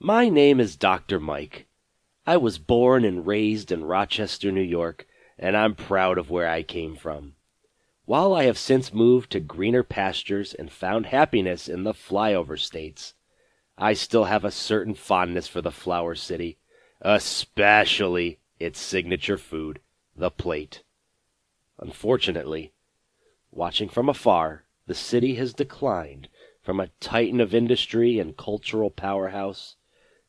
My name is Dr. Mike. I was born and raised in Rochester, New York, and I'm proud of where I came from. While I have since moved to greener pastures and found happiness in the flyover states, I still have a certain fondness for the Flower City, especially its signature food, the plate. Unfortunately, watching from afar, the city has declined from a titan of industry and cultural powerhouse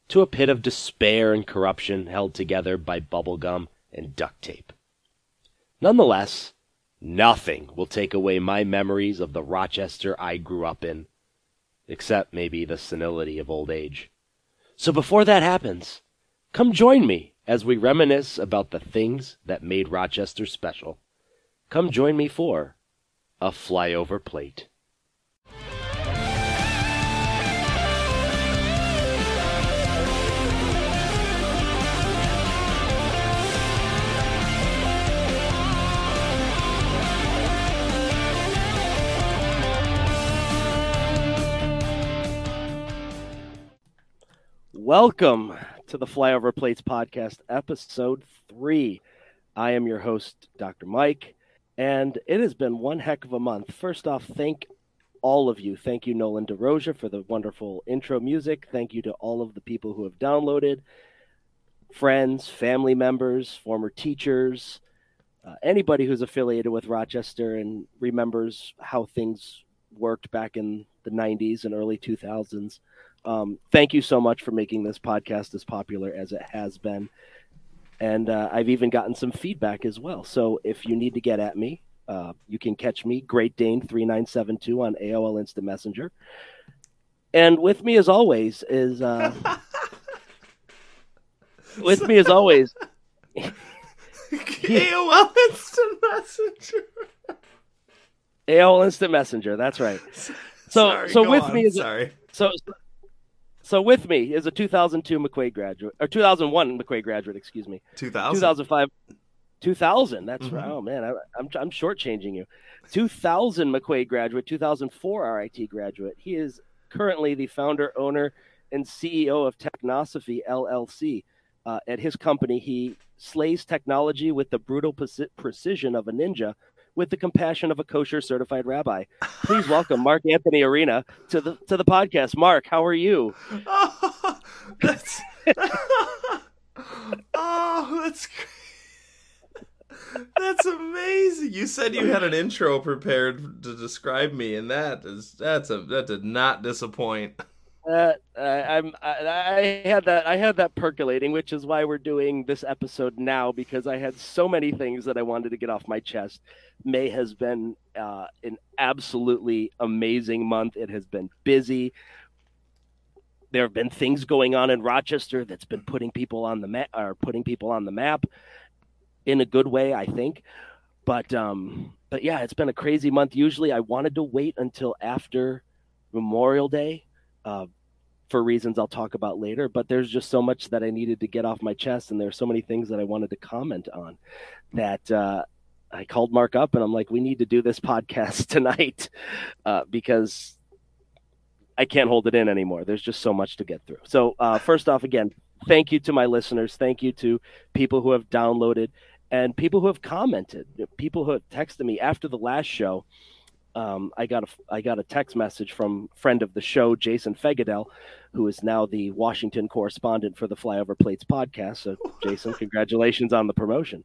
to a pit of despair and corruption held together by bubblegum and duct tape. Nonetheless, nothing will take away my memories of the Rochester I grew up in, except maybe the senility of old age. So before that happens, come join me as we reminisce about the things that made Rochester special. Come join me for a flyover plate. Welcome to the Flyover Plates Podcast, episode three. I am your host, Dr. Mike, and it has been one heck of a month. First off, thank all of you. Thank you, Nolan DeRoja, for the wonderful intro music. Thank you to all of the people who have downloaded, friends, family members, former teachers, uh, anybody who's affiliated with Rochester and remembers how things worked back in the 90s and early 2000s. Um, thank you so much for making this podcast as popular as it has been. And uh, I've even gotten some feedback as well. So if you need to get at me, uh, you can catch me, Great Dane 3972 on AOL Instant Messenger. And with me, as always, is. Uh, with me, as always. AOL Instant Messenger. AOL Instant Messenger. That's right. So, Sorry, so with on. me is sorry. so so with me is a 2002 McQuaid graduate or 2001 McQuaid graduate, excuse me. 2000. 2005 2000 that's Mhm. right oh man I, i'm i'm shortchanging you 2000 mcquaid graduate 2004 rit graduate he is currently the founder owner and ceo of technosophy llc uh, at his company he slays technology with the brutal precision of a ninja with the compassion of a kosher certified rabbi please welcome mark anthony arena to the to the podcast mark how are you Oh, that's. oh, that's. That's amazing. You said you had an intro prepared to describe me, and that is that's a that did not disappoint. Uh, I'm I, I had that I had that percolating, which is why we're doing this episode now because I had so many things that I wanted to get off my chest. May has been uh, an absolutely amazing month. It has been busy. There have been things going on in Rochester that's been putting people on the map or putting people on the map in a good way, I think. But um, but yeah, it's been a crazy month. Usually, I wanted to wait until after Memorial Day uh, for reasons I'll talk about later. But there's just so much that I needed to get off my chest, and there's so many things that I wanted to comment on that uh, I called Mark up and I'm like, we need to do this podcast tonight uh, because I can't hold it in anymore. There's just so much to get through. So uh, first off, again, thank you to my listeners. Thank you to people who have downloaded and people who have commented. People who have texted me after the last show um, I got a I got a text message from friend of the show, Jason Fegadel, who is now the Washington correspondent for the Flyover Plates podcast. So, Jason, congratulations on the promotion.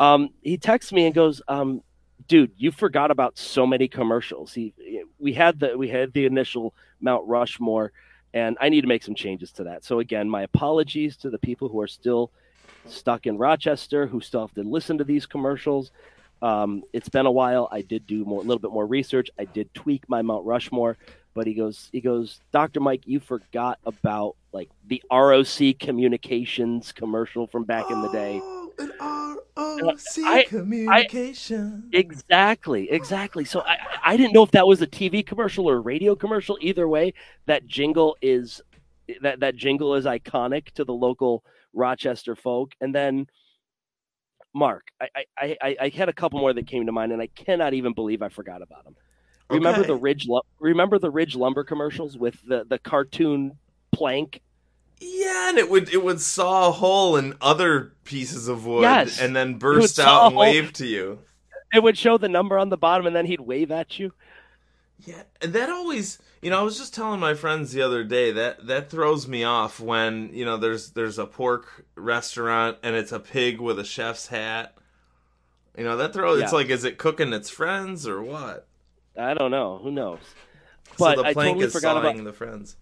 Um, he texts me and goes, um, "Dude, you forgot about so many commercials. He, we had the we had the initial Mount Rushmore, and I need to make some changes to that. So, again, my apologies to the people who are still." stuck in Rochester who still have to listen to these commercials. Um, it's been a while. I did do more, a little bit more research. I did tweak my Mount Rushmore, but he goes, he goes, Doctor Mike, you forgot about like the ROC Communications commercial from back in the day. Oh, an ROC I- communication. Exactly, exactly. So I, I didn't know if that was a TV commercial or a radio commercial. Either way, that jingle is that that jingle is iconic to the local Rochester folk. And then Mark, I I, I, I had a couple more that came to mind, and I cannot even believe I forgot about them. Remember the Ridge? Remember the Ridge lumber commercials with the the cartoon plank Yeah, and it would it would saw a hole in other pieces of wood Yes. and then burst out and wave to you. It would show the number on the bottom, and then he'd wave at you. Yeah, and that always, you know, I was just telling my friends the other day that that throws me off when you know there's there's a pork restaurant and it's a pig with a chef's hat. You know that throws. It's like, is it cooking its friends or what? I don't know. Who knows? But so the I totally forgot about- the friends.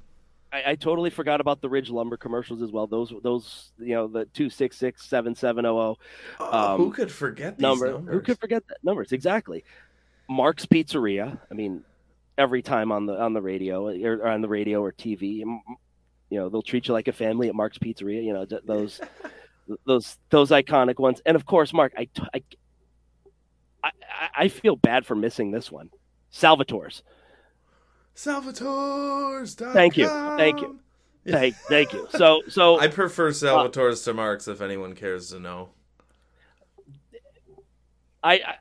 I, I totally forgot about the Ridge Lumber commercials as well. Those those you know the two six six seven seven zero zero Oh, who Um, could forget these number. numbers? Who could forget that numbers? Exactly. Mark's Pizzeria. I mean, every time on the on the radio or, or on the radio or TV, you know they'll treat you like a family at Mark's Pizzeria. You know those those those iconic ones. And of course, Mark, I I I feel bad for missing this one. Salvatore's. Salvatore's. Thank you. Thank you. Thank, thank you. So, so I prefer uh, Salvatore's to Mark's if anyone cares to know. I, I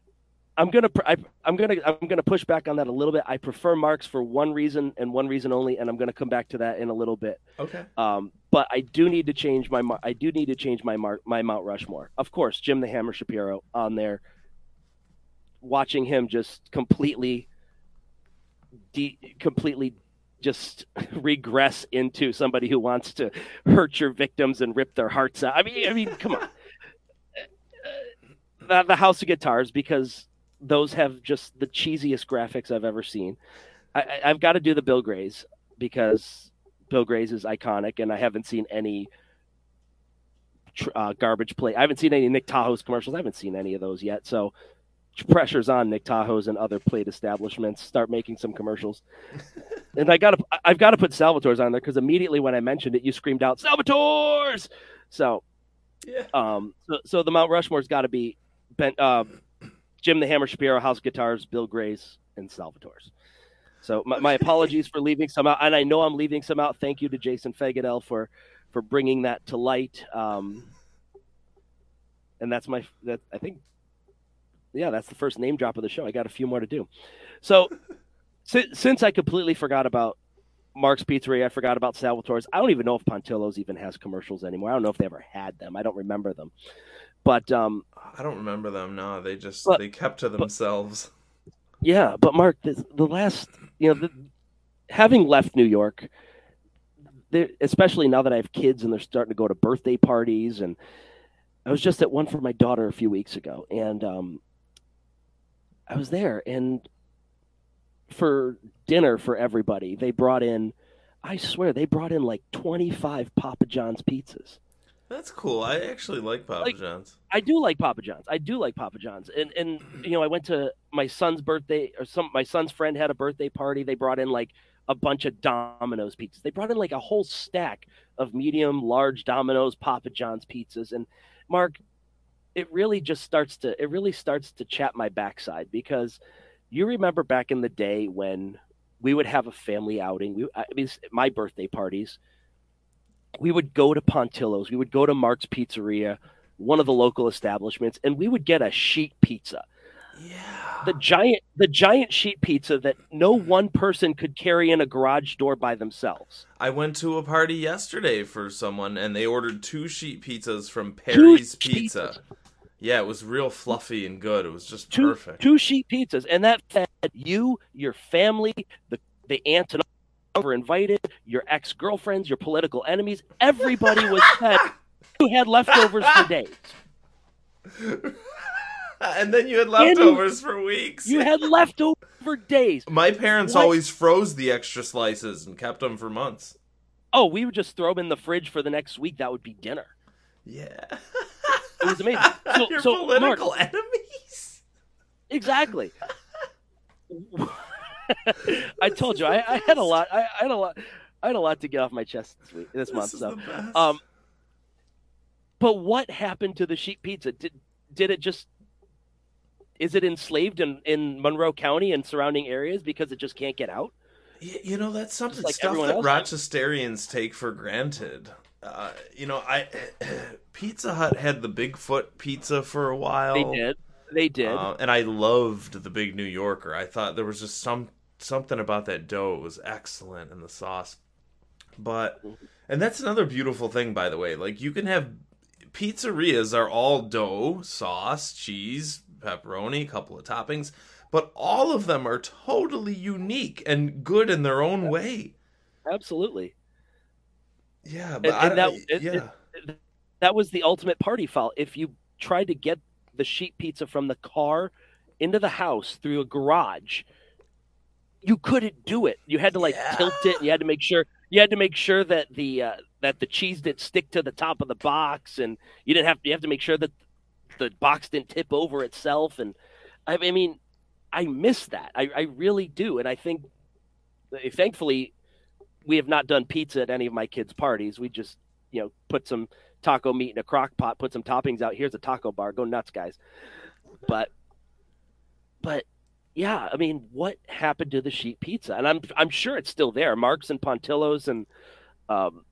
I'm gonna I, I'm gonna I'm gonna push back on that a little bit. I prefer Marks for one reason and one reason only, and I'm gonna come back to that in a little bit. Okay. Um, but I do need to change my I do need to change my Mar- my Mount Rushmore. Of course, Jim the Hammer Shapiro on there. Watching him just completely, de- completely, just regress into somebody who wants to hurt your victims and rip their hearts out. I mean, I mean, come on. the, the House of Guitars because those have just the cheesiest graphics I've ever seen. I, I've got to do the Bill Grays because Bill Grays is iconic, and I haven't seen any tr- uh, garbage play. I haven't seen any Nick Tahou's commercials. I haven't seen any of those yet. So pressure's on Nick Tahou's and other plate establishments. Start making some commercials. and I got to, I've got to put Salvatore's on there because immediately when I mentioned it, you screamed out Salvatore's. So Yeah. um, so, so the Mount Rushmore's got to be ben, uh, Jim the Hammer Shapiro, House Guitars, Bill Gray's, and Salvatore's. So my, my apologies for leaving some out, and I know I'm leaving some out. Thank you to Jason Fagedel for for bringing that to light. Um, and that's my that I think, yeah, that's the first name drop of the show. I got a few more to do. So si- since I completely forgot about Mark's Pizzeria, I forgot about Salvatore's. I don't even know if Pontillo's even has commercials anymore. I don't know if they ever had them. I don't remember them. But um, I don't remember them. No, they just But- they kept to themselves. yeah, but Mark, the, the last, you know, the, having left New York, especially now that I have kids and they're starting to go to birthday parties, and I was just at one for my daughter a few weeks ago, and um, I was there, and for dinner for everybody, they brought in, I swear, they brought in like twenty five Papa John's pizzas. That's cool. I actually like Papa Like- John's. I do like Papa John's. I do like Papa John's. And and you know, I went to my son's birthday or some my son's friend had a birthday party. They brought in like a bunch of Domino's pizzas. They brought in like a whole stack of medium, large Domino's Papa John's pizzas. And Mark, it really just starts to it really starts to chat my backside because you remember back in the day when we would have a family outing. We I mean my birthday parties. We would go to Pontillo's. We would go to Mark's Pizzeria one of the local establishments and we would get a sheet pizza Yeah. the giant the giant sheet pizza that no one person could carry in a garage door by themselves I went to a party yesterday for someone and they ordered two sheet pizzas from Perry's sheet Pizza. Yeah, it was real fluffy and good. It was just two perfect. two sheet pizzas and that fed you your family the the aunt and were invited your ex-girlfriends your political enemies everybody was fed you had leftovers for days and then you had leftovers for weeks. you had leftovers for days My parents What? always froze the extra slices and kept them for months. oh we would just throw them in the fridge for the next week that would be dinner Yeah. It was amazing. So- Your so, political enemies. Exactly. I told you I, I had a lot. I, I had a lot. I had a lot to get off my chest this week, this, month. So, um, but what happened to the sheet pizza? Did did it just? Is it enslaved in, in Monroe County and surrounding areas because it just can't get out? Y- You know, that's something like stuff that. Rochesterians take for granted. Uh, you know, I Pizza Hut had the Bigfoot pizza for a while. They did. They did. Uh, and I loved the Big New Yorker. I thought there was just some something about that dough. It was excellent, and the sauce. But. And that's another beautiful thing, by the way. Like you can have pizzerias are all dough, sauce, cheese, pepperoni, a couple of toppings, but all of them are totally unique and good in their own way. Absolutely. Yeah, but And- and I, that- it- yeah, That was the ultimate party foul. If you tried to get the sheet pizza from the car into the house through a garage, you couldn't do it. You had to like Yeah. tilt it. You had to make sure you had to make sure that the uh, that the cheese didn't stick to the top of the box, and you didn't have you have to make sure that the box didn't tip over itself. And I, I mean, I miss that. I, I really do. And I think, eh, thankfully, we have not done pizza at any of my kids' parties. We just you know put some taco meat in a crock pot, put some toppings out. Here's a taco bar. Go nuts, guys. But but yeah, I mean, what happened to the sheet pizza? And I'm I'm sure it's still there. Marks and Pontillos and um,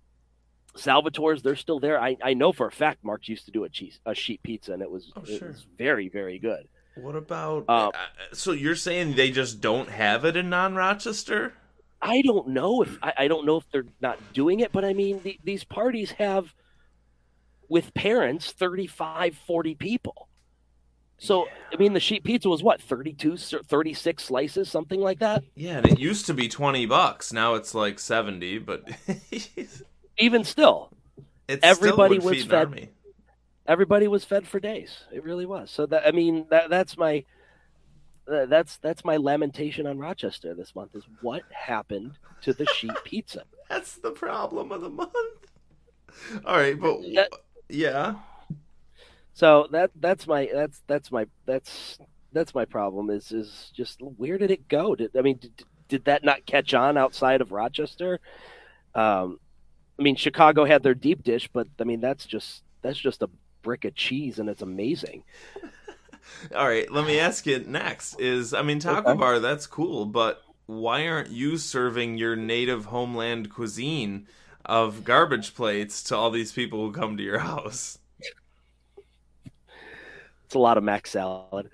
Salvatore's, they're still there. I, I know for a fact Marks used to do a cheese a sheet pizza, and it was Oh, it sure. was very very good. What about? Uh, uh, so you're saying they just don't have it in non-Rochester? I don't know if I, I don't know if they're not doing it, but I mean the, these parties have with parents 35 40 people. So I mean the sheet pizza was what 32 36 slices something like that. Yeah, and it used to be twenty bucks. Now it's like seventy, but Even still, still Everybody would was fed- everybody was fed for days. It really was. So that I mean that that's my uh, that's that's my lamentation on Rochester this month is what happened to the sheet pizza. That's the problem of the month. All right, but That- yeah, So that that's my that's that's my that's that's my problem is is just where did it go? Did I mean did, did that not catch on outside of Rochester? Um, I mean Chicago had their deep dish, but I mean that's just that's just a brick of cheese and it's amazing. All right, let me ask you next. Is I mean taco Okay. bar that's cool, but why aren't you serving your native homeland cuisine of garbage plates to all these people who come to your house? It's a lot of mac salad.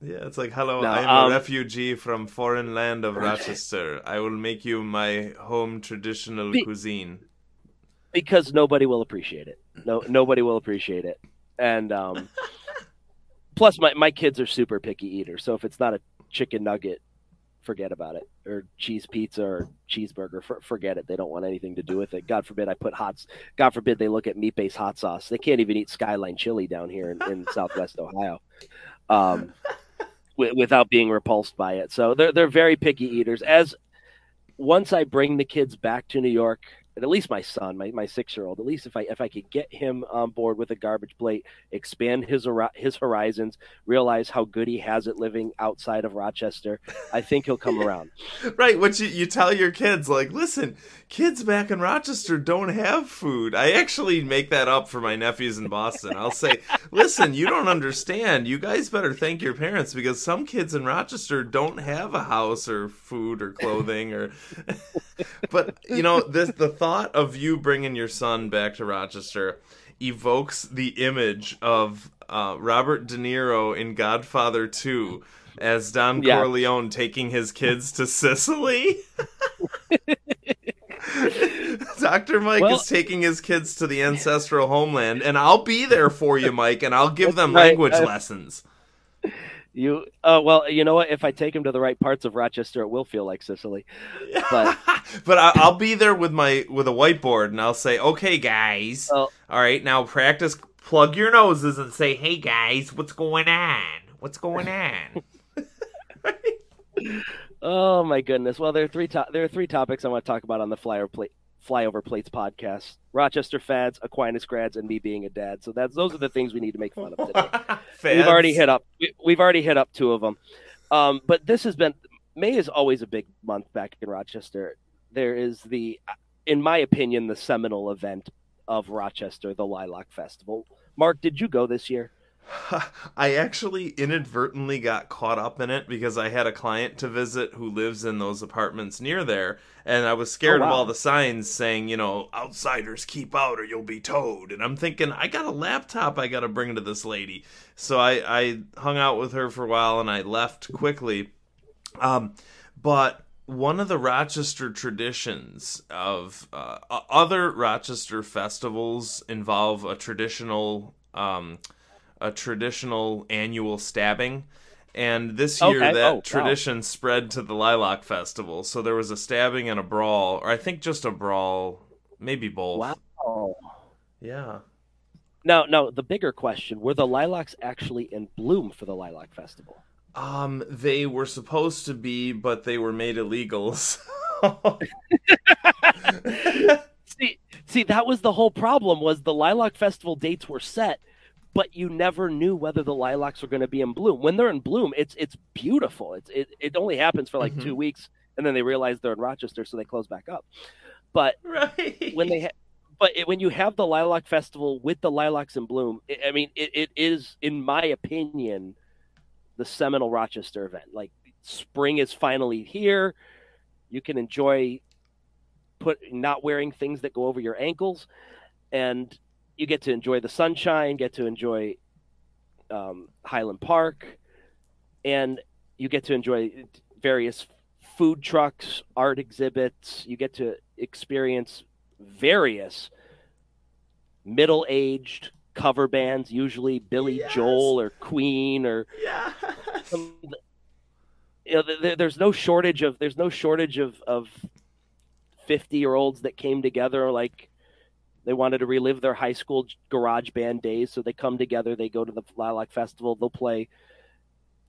Yeah, it's like, hello, No, I'm um, a refugee from foreign land of Rochester. I will make you my home traditional Be- cuisine. because nobody will appreciate it. No, nobody will appreciate it. And um, plus, my my kids are super picky eaters. So if it's not a chicken nugget, forget about it. Or cheese pizza or cheeseburger, for, forget it. They don't want anything to do with it. God forbid I put hot. God forbid they look at meat based hot sauce. They can't even eat Skyline chili down here in, in Southwest Ohio. Um, wi- without being repulsed by it. So they're they're very picky eaters. As once I bring the kids back to New York, at least my son, my, my six year old, at least if I if I could get him on board with a garbage plate, expand his his horizons, realize how good he has it living outside of Rochester, I think he'll come around. Right, what you, you tell your kids, like, listen, kids back in Rochester don't have food. I actually make that up for my nephews in Boston. I'll say, listen, you don't understand. You guys better thank your parents because some kids in Rochester don't have a house or food or clothing or. but you know, this the thought of you bringing your son back to Rochester evokes the image of uh, Robert De Niro in Godfather Two as Don Yeah. Corleone taking his kids to Sicily. Dr. Mike Well- is taking his kids to the ancestral homeland, and I'll be there for you, Mike, and I'll give them language uh, lessons. You, uh, well, you know what? If I take him to the right parts of Rochester, it will feel like Sicily. but- but I, I'll be there with my with a whiteboard, and I'll say, "Okay, guys, Well- all right, now practice. Plug your noses and say, "Hey, guys, what's going on? What's going on?" Oh my goodness! Well, there are three to- there are three topics I want to talk about on the flyer plate flyover plates podcast: Rochester fads, Aquinas grads, and me being a dad. So that's those are the things we need to make fun of today. We've already hit up. we- We've already hit up two of them. Um, but this has been May is always a big month back in Rochester. There is the, in my opinion, the seminal event of Rochester, the Lilac Festival. Mark, did you go this year? I actually inadvertently got caught up in it because I had a client to visit who lives in those apartments near there, and I was scared Oh, of all the signs saying, you know, outsiders keep out or you'll be towed. And I'm thinking, I got a laptop I got to bring to this lady. So I, I hung out with her for a while and I left quickly. Um, but one of the Rochester traditions of uh, other Rochester festivals involve a traditional um, a traditional annual stabbing. And this year, Okay. that Oh, wow. tradition spread to the Lilac Festival. So there was a stabbing and a brawl, or I think just a brawl, maybe both. Wow. Yeah. Now, now the bigger question: Were the lilacs actually in bloom for the Lilac Festival? Um, they were supposed to be, but they were made illegal. so- see, see, that was the whole problem. Was the Lilac Festival dates were set, but you never knew whether the lilacs were going to be in bloom. When they're in bloom, it's it's beautiful. It's it, it only happens for like Mhm. two weeks, and then they realize they're in Rochester, so they close back up. But right. when they ha- but it, when you have the lilac festival with the lilacs in bloom it, i mean it, it is in my opinion the seminal rochester event like spring is finally here you can enjoy put not wearing things that go over your ankles and you get to enjoy the sunshine get to enjoy um, highland park and you get to enjoy various food trucks art exhibits you get to experience various middle-aged cover bands, usually Billy Yes. Joel or Queen or yes. some, you know, there, there's no shortage of there's no shortage of of 50 year olds that came together like they wanted to relive their high school garage band days so they come together they go to the lilac festival they'll play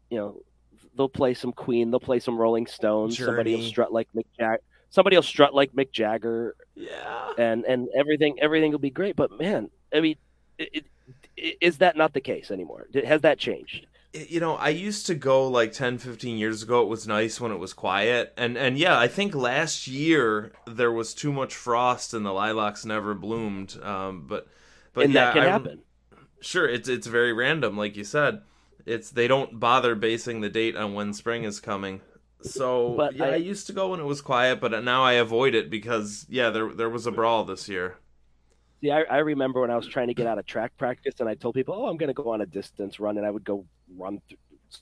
you know they'll play some queen they'll play some rolling stones somebody will strut like mick jagger somebody will strut like mick jagger. Yeah. and and everything everything will be great but man i mean it, it, is that not the case anymore? Has that changed you know i used to go like 10 15 years ago it was nice when it was quiet. And and yeah i think last year there was too much frost and the lilacs never bloomed um but but and yeah that can I- happen. Sure it's it's very random like you said. It's they don't bother basing the date on when spring is coming. So But yeah I, I- used to go when it was quiet but now i avoid it because yeah there there was a brawl this year See, I, I remember when I was trying to get out of track practice, and I told people, "Oh, I'm going to go on a distance run," and I would go run th-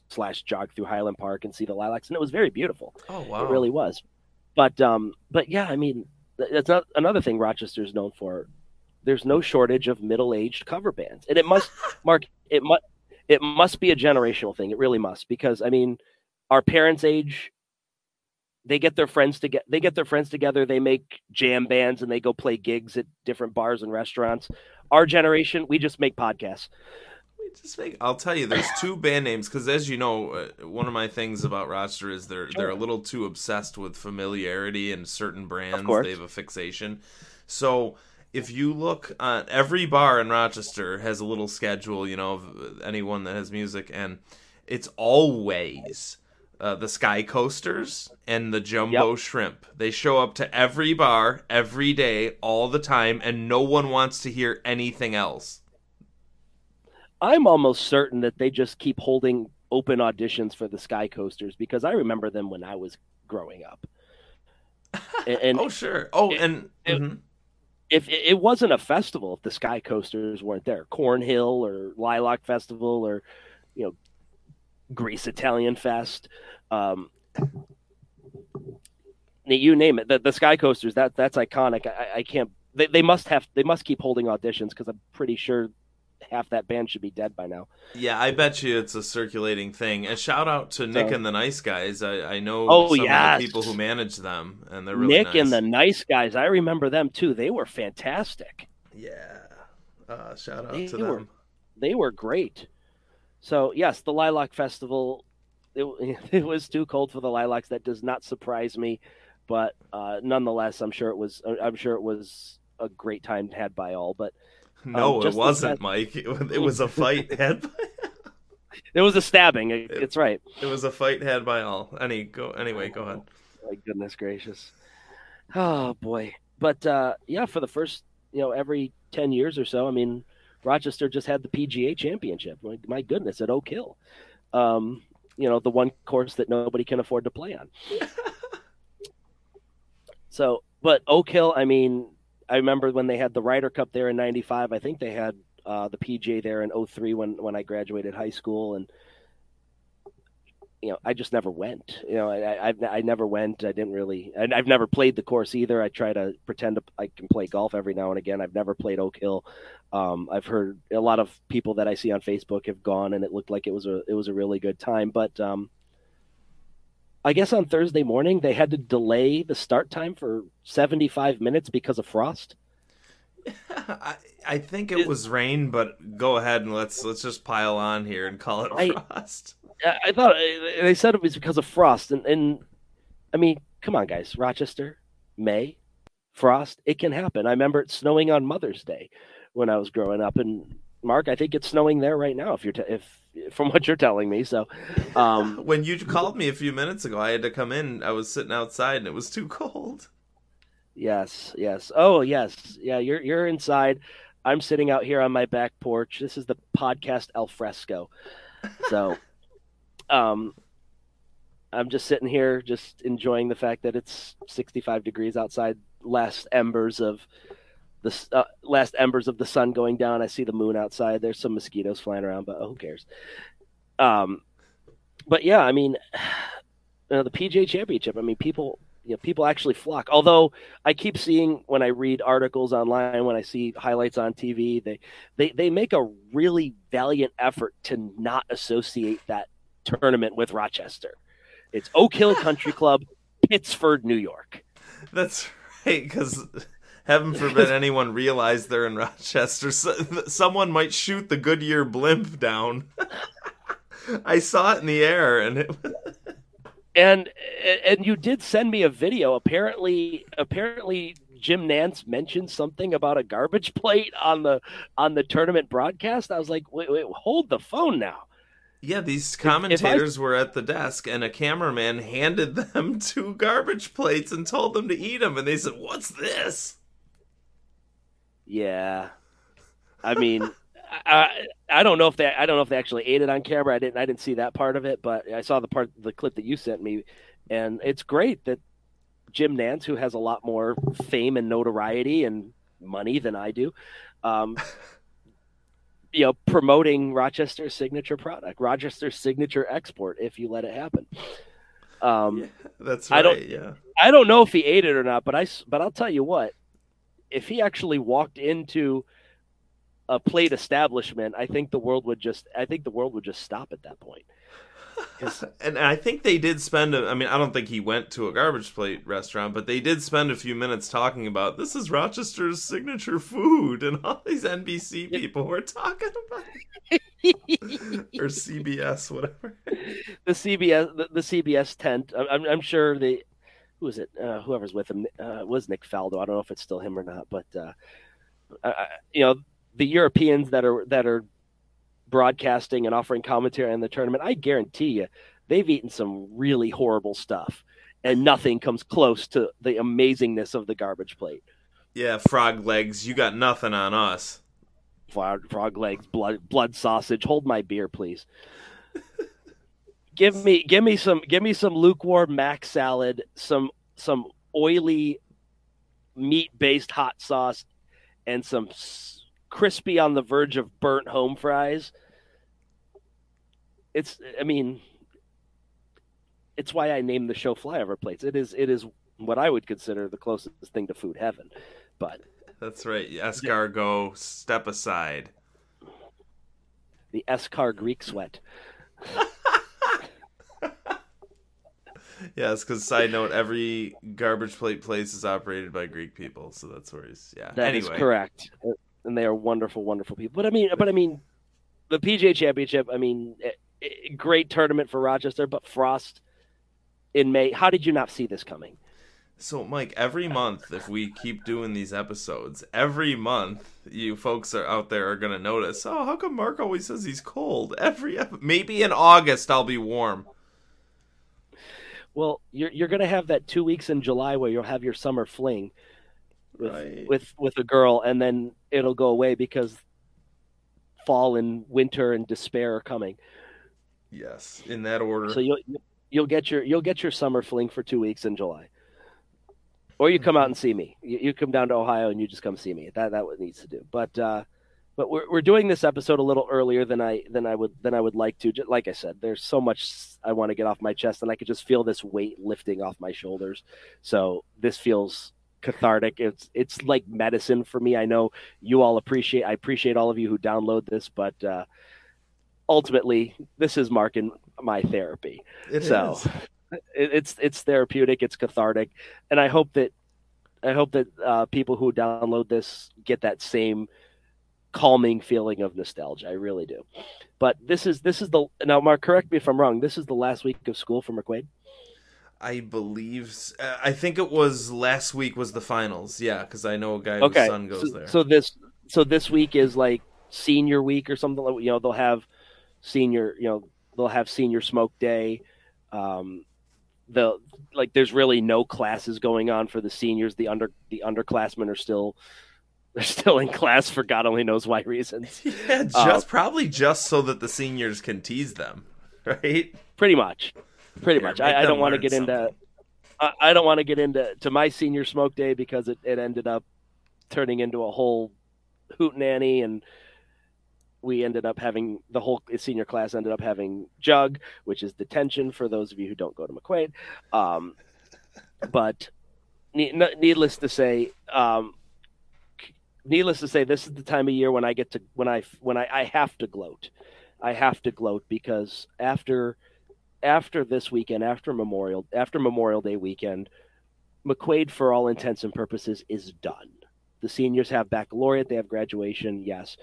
slash jog through Highland Park and see the lilacs, and it was very beautiful. oh wow It really was. But um, but yeah, I mean, that's not another thing Rochester is known for. There's no shortage of middle-aged cover bands, and it must, Mark, it must, it must be a generational thing. It really must, because I mean, our parents' age, they get their friends to get, they get their friends together, they make jam bands, and they go play gigs at different bars and restaurants. Our generation, we just make podcasts. We just make. I'll tell you, there's two band names because, as you know, uh, one of my things about Rochester is they're they're a little too obsessed with familiarity and certain brands. They have a fixation. So if you look at every bar in Rochester has a little schedule, you know, of anyone that has music, and it's always. Uh, the Sky Coasters and the Jumbo Shrimp. They show up to every bar every day, all the time, and no one wants to hear anything else. I'm almost certain that they just keep holding open auditions for the Sky Coasters because I remember them when I was growing up. And, and oh sure. Oh, it- and it- mhm. if it it wasn't a festival, if the Sky Coasters weren't there, Cornhill or Lilac Festival or you know Greece Italian Fest, um, you name it, the, the Sky Coasters that that's iconic. I, I can't. They, they must have. They must keep holding auditions because I'm pretty sure half that band should be dead by now. Yeah, I bet you it's a circulating thing. And shout out to Nick So- and the Nice Guys. I, I know Oh, some of the people who manage them, and they're really Nick nice. and the Nice Guys, I remember them too. They were fantastic. yeah. Uh, shout out They to were- them. They were great. So yes, the Lilac Festival. It, it was too cold for the Lilacs. That does not surprise me, but uh, nonetheless, I'm sure it was. I'm sure it was a great time had by all. But No, it wasn't, Mike. It, was- it was a fight had. By, it was a stabbing. It, it's right. it was a fight had by all. Any go anyway. Go ahead. My goodness gracious. Oh boy. But uh, yeah, for the first, you know, every ten years or so, I mean, Rochester just had the PGA Championship. My, my goodness, at Oak Hill. Um, you know, the one course that nobody can afford to play on. So, but Oak Hill, I mean, I remember when they had the Ryder Cup there in '95. I think they had uh, the PGA there in 03 when when I graduated high school, and you know, I just never went. You know, I, I I never went. I didn't really, and I've never played the course either. I try to pretend to, I can play golf every now and again. I've never played Oak Hill. Um, I've heard a lot of people that I see on Facebook have gone, and it looked like it was a it was a really good time. But um, I guess on Thursday morning they had to delay the start time for seventy five minutes because of frost. I, I think it was rain, but go ahead and let's let's just pile on here and call it I- frost. I thought uh, they said it was because of frost, and, and I mean, come on, guys, Rochester, May, frost, it can happen. I remember it snowing on Mother's Day when I was growing up, and Mark, I think it's snowing there right now. If you're t- if from what you're telling me, so um, When you called me a few minutes ago, I had to come in. I was sitting outside and it was too cold. yes, yes, oh yes, yeah, you're you're inside. I'm sitting out here on my back porch. This is the podcast al fresco, so. um i'm just sitting here just enjoying the fact that it's 65 degrees outside last embers of the uh, last embers of the sun going down i see the moon outside there's some mosquitoes flying around but who cares um but yeah i mean you know, the pga championship i mean people you know people actually flock although i keep seeing when i read articles online when i see highlights on tv they they, they make a really valiant effort to not associate that tournament with Rochester. It's Oak Hill Country Club, Pittsford, New York. That's right, because heaven forbid anyone realize they're in Rochester. So, someone might shoot the Goodyear blimp down. I saw it in the air, and it. And and you did send me a video. Apparently, apparently Jim Nantz mentioned something about a garbage plate on the on the tournament broadcast. I was like, wait, wait, hold the phone now. Yeah, these if I- commentators were at the desk, and a cameraman handed them two garbage plates and told them to eat them, and they said, "What's this?" Yeah, I mean, I I don't know if they I don't know if they actually ate it on camera. I didn't I didn't see that part of it, but I saw the part the clip that you sent me, and it's great that Jim Nantz, who has a lot more fame and notoriety and money than I do, um, you know, promoting Rochester's signature product, Rochester's signature export, if you let it happen. Um, Yeah, that's right. I don't- Yeah. I don't know if he ate it or not, but I but I'll tell you what, if he actually walked into a plate establishment, I think the world would just I think the world would just stop at that point. And I think they did spend. A, I mean, I don't think he went to a garbage plate restaurant, but they did spend a few minutes talking about this is Rochester's signature food, and all these NBC people were talking about it. or CBS, whatever. the CBS the, the CBS tent. I'm- I'm I'm sure the who is it? Uh, whoever's with him uh, was Nick Faldo. I don't know if it's still him or not, but uh, you know the Europeans that are that are broadcasting and offering commentary on the tournament. I guarantee you, they've eaten some really horrible stuff, and nothing comes close to the amazingness of the garbage plate. Yeah, frog legs. You got nothing on us. frog, frog legs, blood, blood sausage. Hold my beer, please. give me, give me some, give me some lukewarm mac salad, some, some oily meat-based hot sauce, and some s- crispy on the verge of burnt home fries. It's, I mean, it's why I named the show Flyover Plates. It is, it is what I would consider the closest thing to food heaven. But That's right. Escargot, step aside. the Escar Greek sweat. Yes, because side note, every garbage plate place is operated by Greek people, so that's where he's. Yeah. That is anyway, correct, and they are wonderful, wonderful people. But I mean, but I mean, the PGA Championship. I mean, eh, eh, great tournament for Rochester, but Frost in May. How did you not see this coming? So, Mike, every month, if we keep doing these episodes, every month, you folks are out there are gonna notice. Oh, how come Mark always says he's cold? Every ep- maybe in August I'll be warm. Well, you're you're gonna have that two weeks in July where you'll have your summer fling with Right. with with a girl, and then it'll go away because fall and winter and despair are coming. Yes, in that order. So you'll you'll get your you'll get your summer fling for two weeks in July, or you come out and see me. You, you come down to Ohio and you just come see me. That that what needs to do. But uh, but we're we're doing this episode a little earlier than I than I would than I would like to. Just, like I said, there's so much I want to get off my chest, and I could just feel this weight lifting off my shoulders. So this feels cathartic. It's it's like medicine for me. I know you all appreciate. I appreciate all of you who download this, but uh, ultimately, this is marking my therapy. It so is. it, it's it's therapeutic. It's cathartic, and I hope that I hope that uh, people who download this get that same calming feeling of nostalgia. I really do. But this is this is the now, Mark. Correct me if I'm wrong. This is the last week of school for McQuaid. I believe. uh, I think it was last week was the finals. Yeah, because I know a guy Okay, whose son goes so, there. so this so this week is like senior week or something. like You know, they'll have senior. You know, they'll have senior smoke day. Um, the like, there's really no classes going on for the seniors. The under the underclassmen are still they're still in class for God only knows why reasons. yeah, just probably just so that the seniors can tease them, right? Pretty much, pretty much. I, I don't want to get into. I, I don't want to get into to my senior smoke day because it, it ended up turning into a whole hootenanny and we ended up having the whole senior class ended up having jug, which is detention for those of you who don't go to McQuaid. Um, but needless to say, um, needless to say, this is the time of year when I get to when I when I, I have to gloat. I have to gloat because after after this weekend, after Memorial after Memorial Day weekend, McQuaid, for all intents and purposes, is done. The seniors have baccalaureate, they have graduation, yes,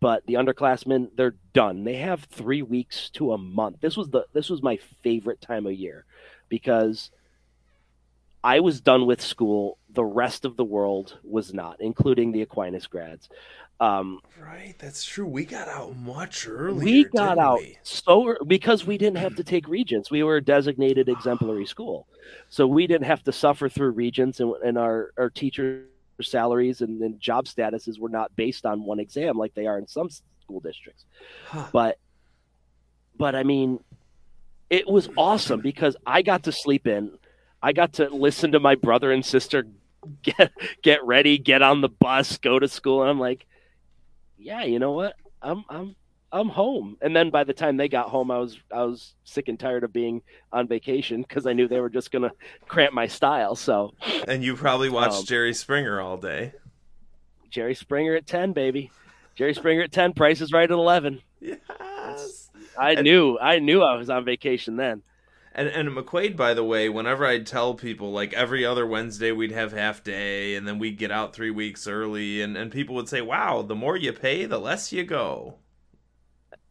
but the underclassmen, they're done. They have three weeks to a month. This was the this was my favorite time of year because I was done with school. The rest of the world was not, including the Aquinas grads. Um, Right, that's true. We got out much earlier. we got out we? so because we didn't have to take regents. We were a designated exemplary school, so we didn't have to suffer through regents, and, and our our teacher salaries and, and job statuses were not based on one exam like they are in some school districts. Huh. But but I mean, it was awesome because I got to sleep in. I got to listen to my brother and sister get get ready, get on the bus, go to school, and I'm like, yeah, you know what? I'm I'm I'm home. And then by the time they got home, I was I was sick and tired of being on vacation because I knew they were just gonna cramp my style. So And you probably watched Um, Jerry Springer all day. Jerry Springer at ten, baby. Jerry Springer at ten. Price is right at eleven. Yes. I And- knew I knew I was on vacation then. And and McQuaid, by the way, whenever I'd tell people, like every other Wednesday we'd have half day, and then we'd get out three weeks early, and, and people would say, "Wow, the more you pay, the less you go."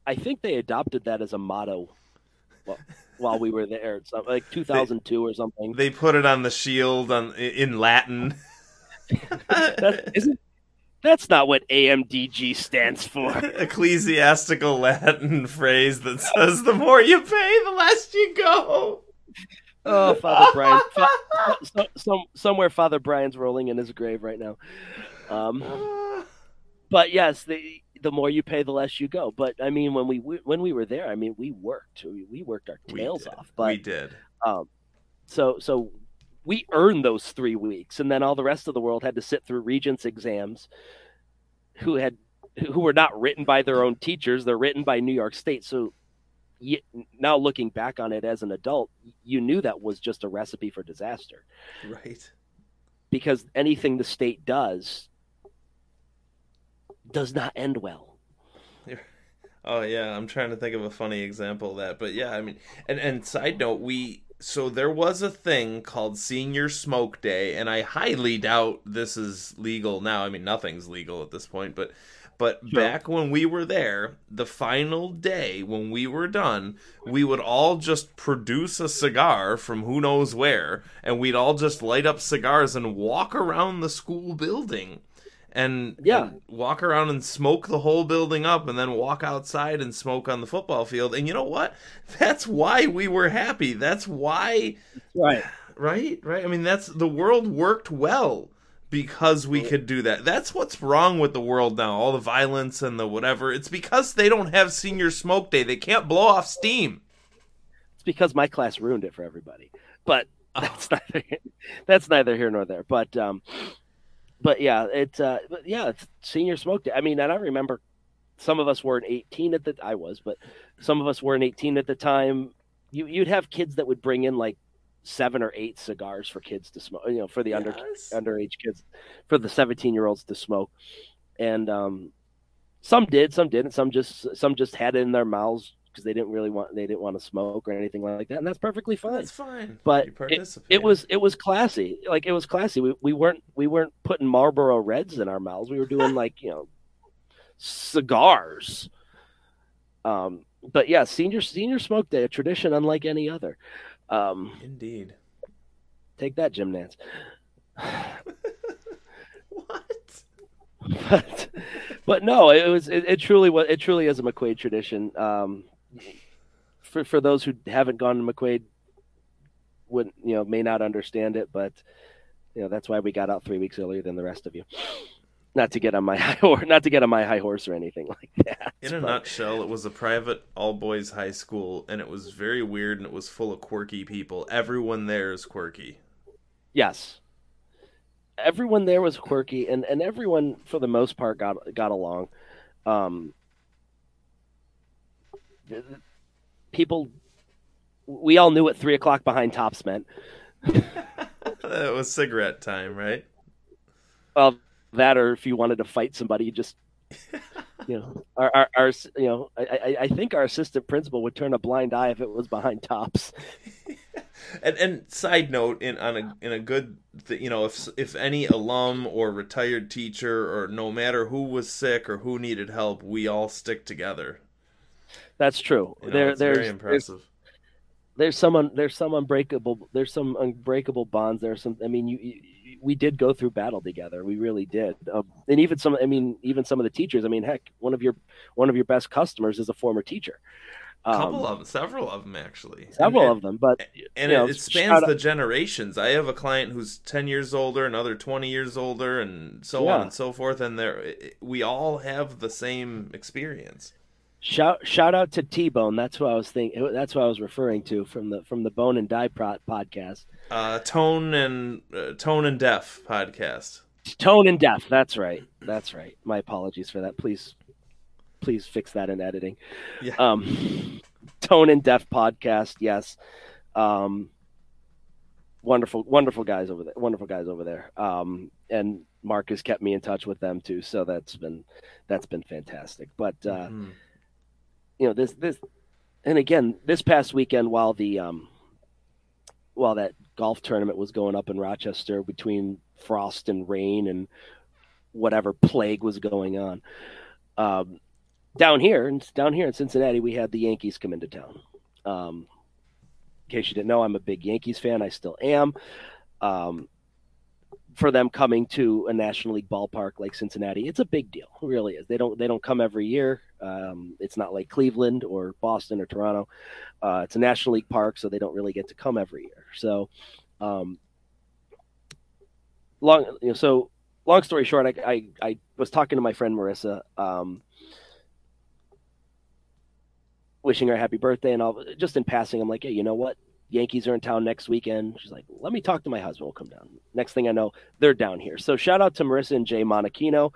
I think they adopted that as a motto while, while we were there. It's like 2002 or something. They put it on the shield on in Latin. That, isn't that's not what AMDG stands for. Ecclesiastical Latin phrase that says, "The more you pay, the less you go." Oh, Father Brian. Fa- so, some, somewhere Father Brian's rolling in his grave right now. Um, but yes, the the more you pay, the less you go. But I mean, when we when we were there, I mean, we worked. We, we worked our tails did. off. we did. um, so so we earned those three weeks, and then all the rest of the world had to sit through regents exams, who had who were not written by their own teachers; they're written by New York State. So you, now looking back on it as an adult, you knew that was just a recipe for disaster Right. because anything the state does does not end well. Oh yeah, I'm trying to think of a funny example of that, but yeah, I mean, and and side note, we so there was a thing called Senior Smoke Day, and I highly doubt this is legal now. I mean, nothing's legal at this point, but but Sure. back when we were there, the final day when we were done, we would all just produce a cigar from who knows where, and we'd all just light up cigars and walk around the school building. And, Yeah. and walk around and smoke the whole building up and then walk outside and smoke on the football field. And you know what? That's why we were happy. That's why Right. right? Right? I mean that's the world worked well because we could do that. That's what's wrong with the world now. All the violence and the whatever. It's because they don't have senior smoke day. They can't blow off steam. It's because my class ruined it for everybody. But that's neither that's neither here nor there. But um, but yeah, it's uh, but yeah, it's senior smoke day. I mean, and I remember some of us weren't 18 at the I was, but some of us weren't 18 at the time. You you'd have kids that would bring in like seven or eight cigars for kids to smoke, you know, for the under underage kids, for the 17 year olds to smoke, and um, some did, some didn't, some just some just had it in their mouths because they didn't really want they didn't want to smoke or anything like that, and that's perfectly fine. That's fine. But it, it was it was classy, like it was classy. We we weren't we weren't putting Marlboro Reds in our mouths. We were doing like you know cigars. Um, but yeah, senior senior smoke day, a tradition unlike any other. Um, indeed. take that, Jim Nantz. What? but but no, it was it, it truly was it truly is a McQuaid tradition. Um, for for those who haven't gone to McQuaid, would you know may not understand it, but you know that's why we got out three weeks earlier than the rest of you. Not to get on my high horse, not to get on my high horse or anything like that. In a but- nutshell, it was a private all boys high school, and it was very weird, and it was full of quirky people. Everyone there is quirky. Yes. Everyone there was quirky, and, and everyone for the most part got got along. Um, people, we all knew what three o'clock behind tops meant. it was cigarette time, right? Well, that or if you wanted to fight somebody, you just you know, our, our, our you know, I, I, I think our assistant principal would turn a blind eye if it was behind tops. And and side note, in on a in a good, th- you know, if if any alum or retired teacher or no matter who was sick or who needed help, we all stick together. That's true. You know, there, there's, very impressive. there's some un, there's some unbreakable there's some unbreakable bonds there's some i mean you, you we did go through battle together we really did um, and even some i mean even some of the teachers i mean heck one of your one of your best customers is a former teacher A um, couple of them, several of them actually. several and, of them but and you know, it, it spans the generations. I have a client who's ten years older, another twenty years older, and so Yeah. on and so forth. And there, we all have the same experience. Shout shout out to t-bone. That's who i was thinking that's what i was referring to from the from the bone and die Pro- podcast. Uh, tone and uh, tone and deaf podcast. tone and deaf. That's right. That's right. My apologies for that. Please please fix that in editing. Yeah. um tone and deaf podcast. Yes. Um wonderful wonderful guys over there wonderful guys over there. Um and mark has kept me in touch with them too. So that's been that's been fantastic. But uh Mhm. You know this this and again this past weekend while the um while that golf tournament was going up in rochester between frost and rain and whatever plague was going on um down here and down here in cincinnati we had the yankees come into town. Um in case you didn't know i'm a big yankees fan. I still am. Um for them coming to a national league ballpark like cincinnati it's a big deal. It really is. They don't they don't come every year. Um, it's not like cleveland or boston or toronto. Uh, it's a national league park so they don't really get to come every year. So um, long you know so long story short i i, I was talking to my friend marissa um, wishing her happy birthday and all just in passing i'm like hey you know what yankees are in town next weekend. She's like let me talk to my husband. We'll come down. Next thing i know they're down here. So shout out to marissa and jay monachino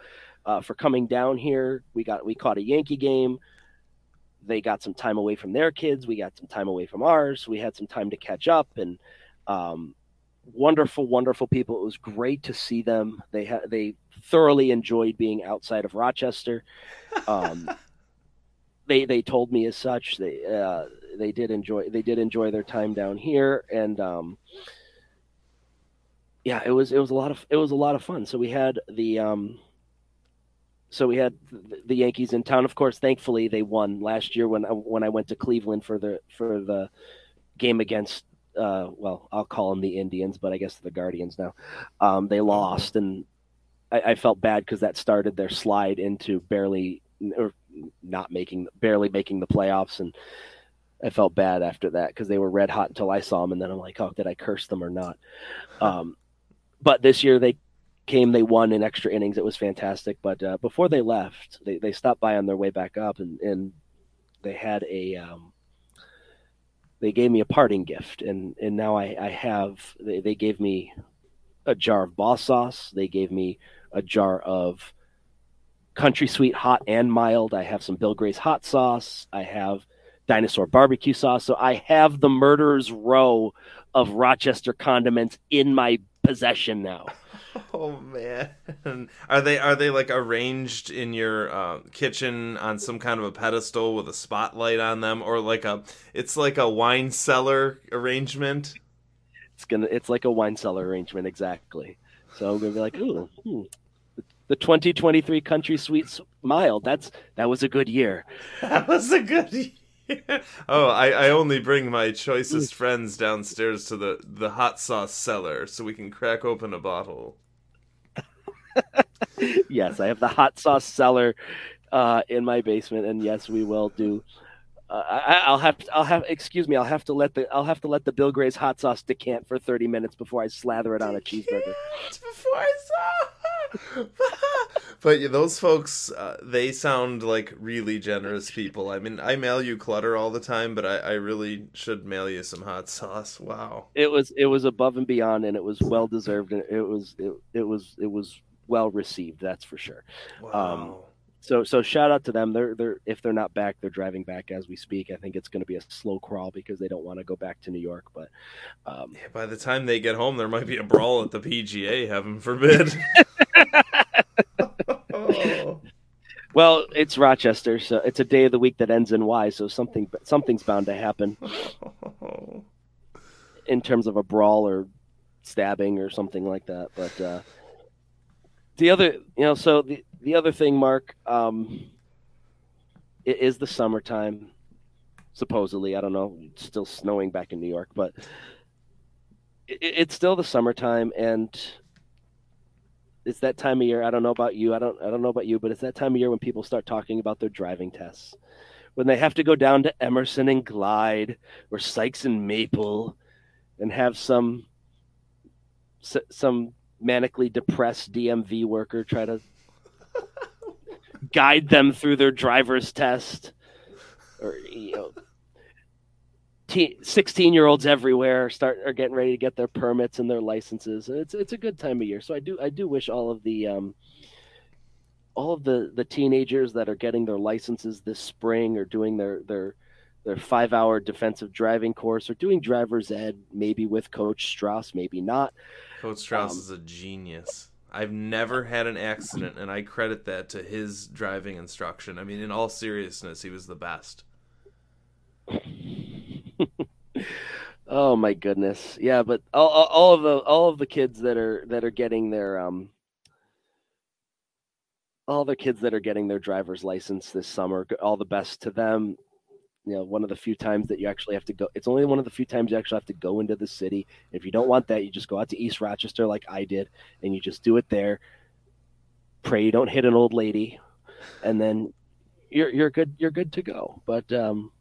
uh, for coming down here. We got we caught a yankee game. They got some time away from their kids. We got some time away from ours. We had some time to catch up and um, wonderful wonderful people. It was great to see them. They had they thoroughly enjoyed being outside of rochester. Um, they they told me as such. They uh, they did enjoy they did enjoy their time down here and um, yeah it was it was a lot of it was a lot of fun. So we had the um, so we had the, Yankees in town. Of course thankfully they won last year when I, when I went to Cleveland for the for the game against uh, well I'll call them the Indians but I guess the Guardians now. Um, they lost and I, I felt bad because that started their slide into barely or not making barely making the playoffs and I felt bad after that because they were red hot until I saw them and then I'm like oh did I curse them or not? Um, but this year they came they won in extra innings. It was fantastic but uh, before they left they, they stopped by on their way back up and, and they had a um, they gave me a parting gift and and now I, I have they, they gave me a jar of boss sauce. They gave me a jar of country sweet hot and mild. I have some Bill Gray's hot sauce. I have dinosaur barbecue sauce. So I have the murderer's row of Rochester condiments in my possession now. Oh man, are they are they like arranged in your uh, kitchen on some kind of a pedestal with a spotlight on them, or like a it's like a wine cellar arrangement? It's gonna it's like a wine cellar arrangement exactly. So I'm gonna be like, ooh, hmm. The 2023 Country Sweets Mild. That's that was a good year. That was a good year. oh, I, I only bring my choicest friends downstairs to the, the hot sauce cellar so we can crack open a bottle. yes, I have the hot sauce cellar uh, in my basement, and yes, we will do. Uh, I, will have to, I'll have excuse me. I'll have to let the I'll have to let the Bill Gray's hot sauce decant for thirty minutes before I slather it on a cheeseburger. Before I saw. but those folks, uh, they sound like really generous people. I mean, I mail you clutter all the time, but I, I really should mail you some hot sauce. Wow. It was it was above and beyond, and it was well deserved, and it was it, it was it was well received. That's for sure. Wow. Um, so so shout out to them. They're they're if they're not back, they're driving back as we speak. I think it's going to be a slow crawl because they don't want to go back to New York. But um, yeah, by the time they get home, there might be a brawl at the PGA. Heaven forbid. Well, it's Rochester, so it's a day of the week that ends in Y, so something something's bound to happen in terms of a brawl or stabbing or something like that. But uh, the other, you know, so the the other thing, Mark, um, it is the summertime. Supposedly, I don't know. It's still snowing back in New York, but it, it's still the summertime, and it's that time of year. I don't know about you. I don't. I don't know about you, but it's that time of year when people start talking about their driving tests, when they have to go down to Emerson and Glide or Sykes and Maple, and have some some manically depressed DMV worker try to guide them through their driver's test. Or you know 16 year olds everywhere start are getting ready to get their permits and their licenses. It's it's a good time of year. So i do i do wish all of the um all of the the teenagers that are getting their licenses this spring or doing their their their five hour defensive driving course or doing driver's ed maybe with coach strauss maybe not. Coach strauss um, is a genius I've never had an accident, and I credit that to his driving instruction. I mean, in all seriousness, he was the best. oh my goodness, yeah, but all, all of the all of the kids that are that are getting their um all the kids that are getting their driver's license this summer, all the best to them you know one of the few times that you actually have to go it's only one of the few times you actually have to go into the city if you don't want that you just go out to east rochester like i did and you just do it there pray you don't hit an old lady and then you're you're good you're good to go but um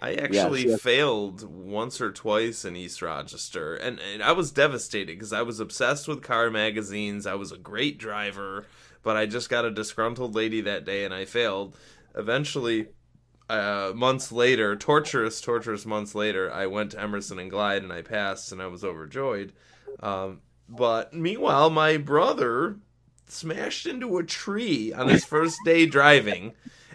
I actually yeah, failed once or twice in East Rochester, and, and I was devastated because I was obsessed with car magazines. I was a great driver, but I just got a disgruntled lady that day, and I failed. Eventually, uh, months later, torturous, torturous months later, I went to Emerson and Glide and I passed and I was overjoyed. Um, but meanwhile, my brother smashed into a tree on his first day driving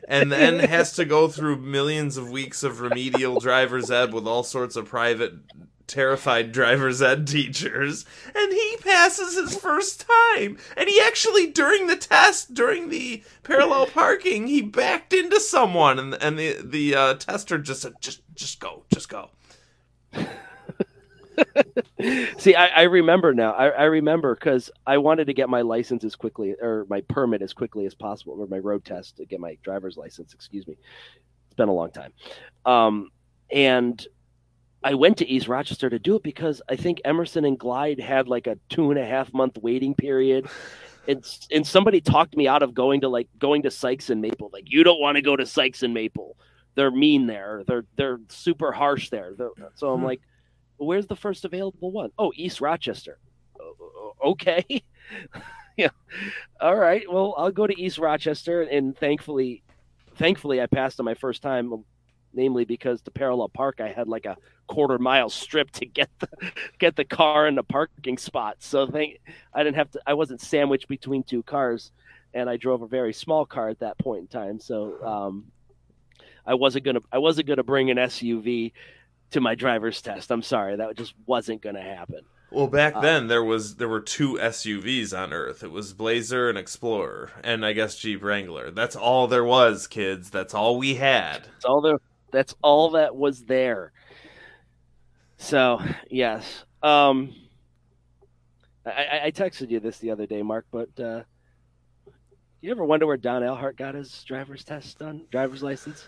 and then has to go through millions of weeks of remedial driver's ed with all sorts of private terrified driver's ed teachers, and he passes his first time. And he actually, during the test, during the parallel parking, he backed into someone, and and the the uh, tester just said, "Just just go, just go." See, I, I, remember now. I, I remember because I wanted to get my license as quickly, or my permit as quickly as possible, or my road test to get my driver's license. Excuse me. It's been a long time, um, and I went to East Rochester to do it because I think Emerson and Glide had like a two and a half month waiting period. And, and somebody talked me out of going to like going to Sykes and Maple. Like you don't want to go to Sykes and Maple. They're mean there. They're they're super harsh there. They're, so I'm hmm. like, where's the first available one? Oh, East Rochester. Okay. yeah. All right. Well, I'll go to East Rochester, and thankfully, thankfully, I passed on my first time namely because the parallel park, I had like a quarter mile strip to get the get the car in the parking spot. So they, I didn't have to. I wasn't sandwiched between two cars, and I drove a very small car at that point in time. So um, I wasn't gonna I wasn't gonna bring an SUV to my driver's test. I'm sorry, that just wasn't gonna happen. Well, back uh, then there was there were two SUVs on Earth. It was Blazer and Explorer, and I guess Jeep Wrangler. That's all there was, kids. That's all we had. That's all there. That's all that was there. So yes, um, I, I texted you this the other day, Mark. But uh, you ever wonder where Don Alhart got his driver's test done, driver's license?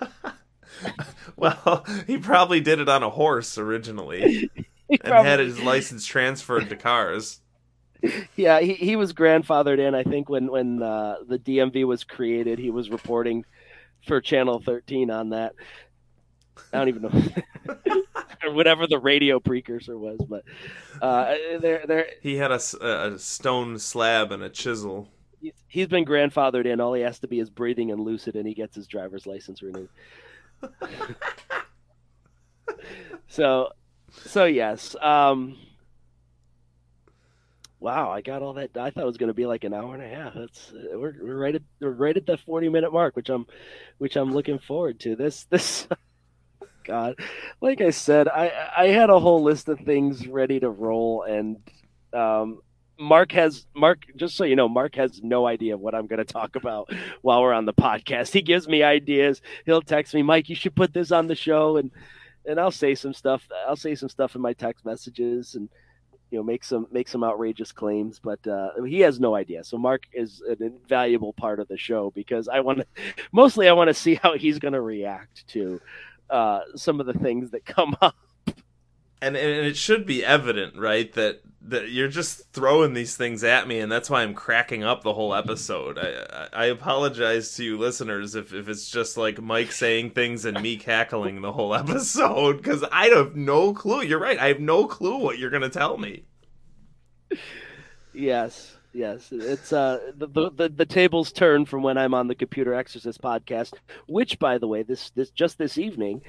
well, he probably did it on a horse originally, and probably... had his license transferred to cars. Yeah, he, he was grandfathered in. I think when when uh, the DMV was created, he was reporting for Channel 13 on that. I don't even know. or whatever the radio precursor was, but uh, there, there. He had a, a stone slab and a chisel. He's, he's been grandfathered in. All he has to be is breathing and lucid, and he gets his driver's license renewed. So, so yes. Um, wow, I got all that. I thought it was going to be like an hour and a half. That's we're, we're right at we're right at the forty minute mark, which I'm which I'm looking forward to. This this. God, like I said, I I had a whole list of things ready to roll, and um, Mark has Mark. Just so you know, Mark has no idea what I'm going to talk about while we're on the podcast. He gives me ideas. He'll text me, Mike, you should put this on the show, and and I'll say some stuff. I'll say some stuff in my text messages, and you know, make some make some outrageous claims. But uh, he has no idea. So Mark is an invaluable part of the show because I want to, mostly I want to see how he's going to react to uh, some of the things that come up. And, and it should be evident, right, that that you're just throwing these things at me, and that's why I'm cracking up the whole episode. I I apologize to you listeners if, if it's just like Mike saying things and me cackling the whole episode because I have no clue. You're right. I have no clue what you're gonna tell me. Yes, yes. It's uh the, the the tables turn from when I'm on the Computer Exorcist podcast, which by the way, this this just this evening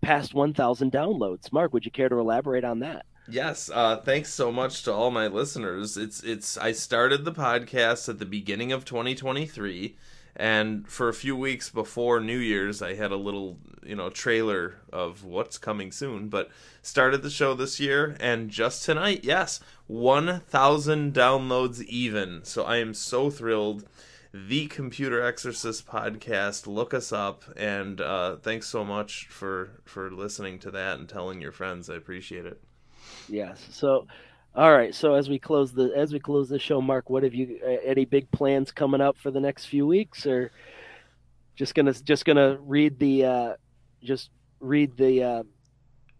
passed 1,000 downloads. Mark, would you care to elaborate on that? Yes, uh, thanks so much to all my listeners. It's it's I started the podcast at the beginning of 2023 and for a few weeks before New Year's I had a little, you know, trailer of what's coming soon, but started the show this year and just tonight, yes, 1000 downloads even. So I am so thrilled the Computer Exorcist podcast. Look us up, and uh, thanks so much for for listening to that and telling your friends. I appreciate it. Yes. So, all right. So as we close the as we close the show, Mark, what have you uh, any big plans coming up for the next few weeks, or just gonna just gonna read the uh, just read the uh,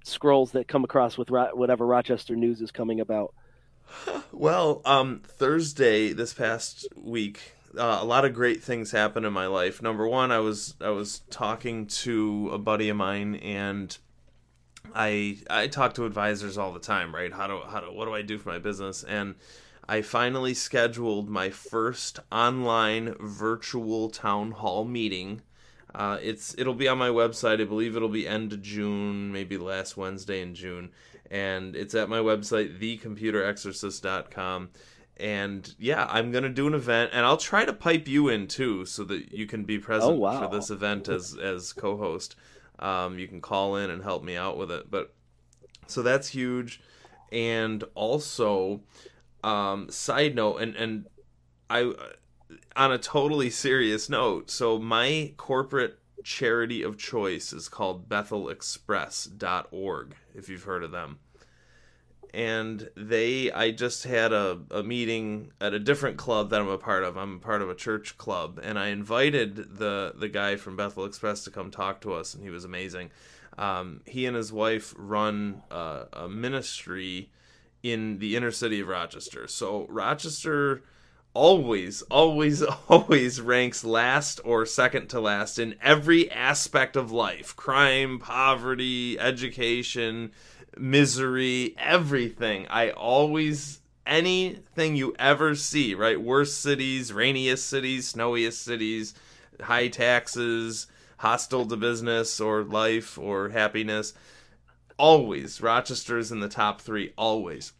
scrolls that come across with Ro- whatever Rochester news is coming about? Well, um, Thursday this past week, uh, a lot of great things happened in my life. Number one, I was I was talking to a buddy of mine, and I I talk to advisors all the time, right? How do how do what do I do for my business? And I finally scheduled my first online virtual town hall meeting. Uh, it's it'll be on my website. I believe it'll be end of June, maybe last Wednesday in June, and it's at my website, thecomputerexorcist.com and yeah, I'm gonna do an event, and I'll try to pipe you in too, so that you can be present oh, wow. for this event as as co-host. Um, you can call in and help me out with it, but so that's huge, and also, um, side note, and and I, on a totally serious note, so my corporate charity of choice is called BethelExpress.org. If you've heard of them and they I just had a, a meeting at a different club that I'm a part of. I'm a part of a church club and I invited the the guy from Bethel Express to come talk to us and he was amazing. Um, he and his wife run uh, a ministry in the inner city of Rochester. So Rochester always always always ranks last or second to last in every aspect of life. Crime, poverty, education, misery, everything. I always anything you ever see, right? Worst cities, rainiest cities, snowiest cities, high taxes, hostile to business or life or happiness. Always, Rochester is in the top three, always.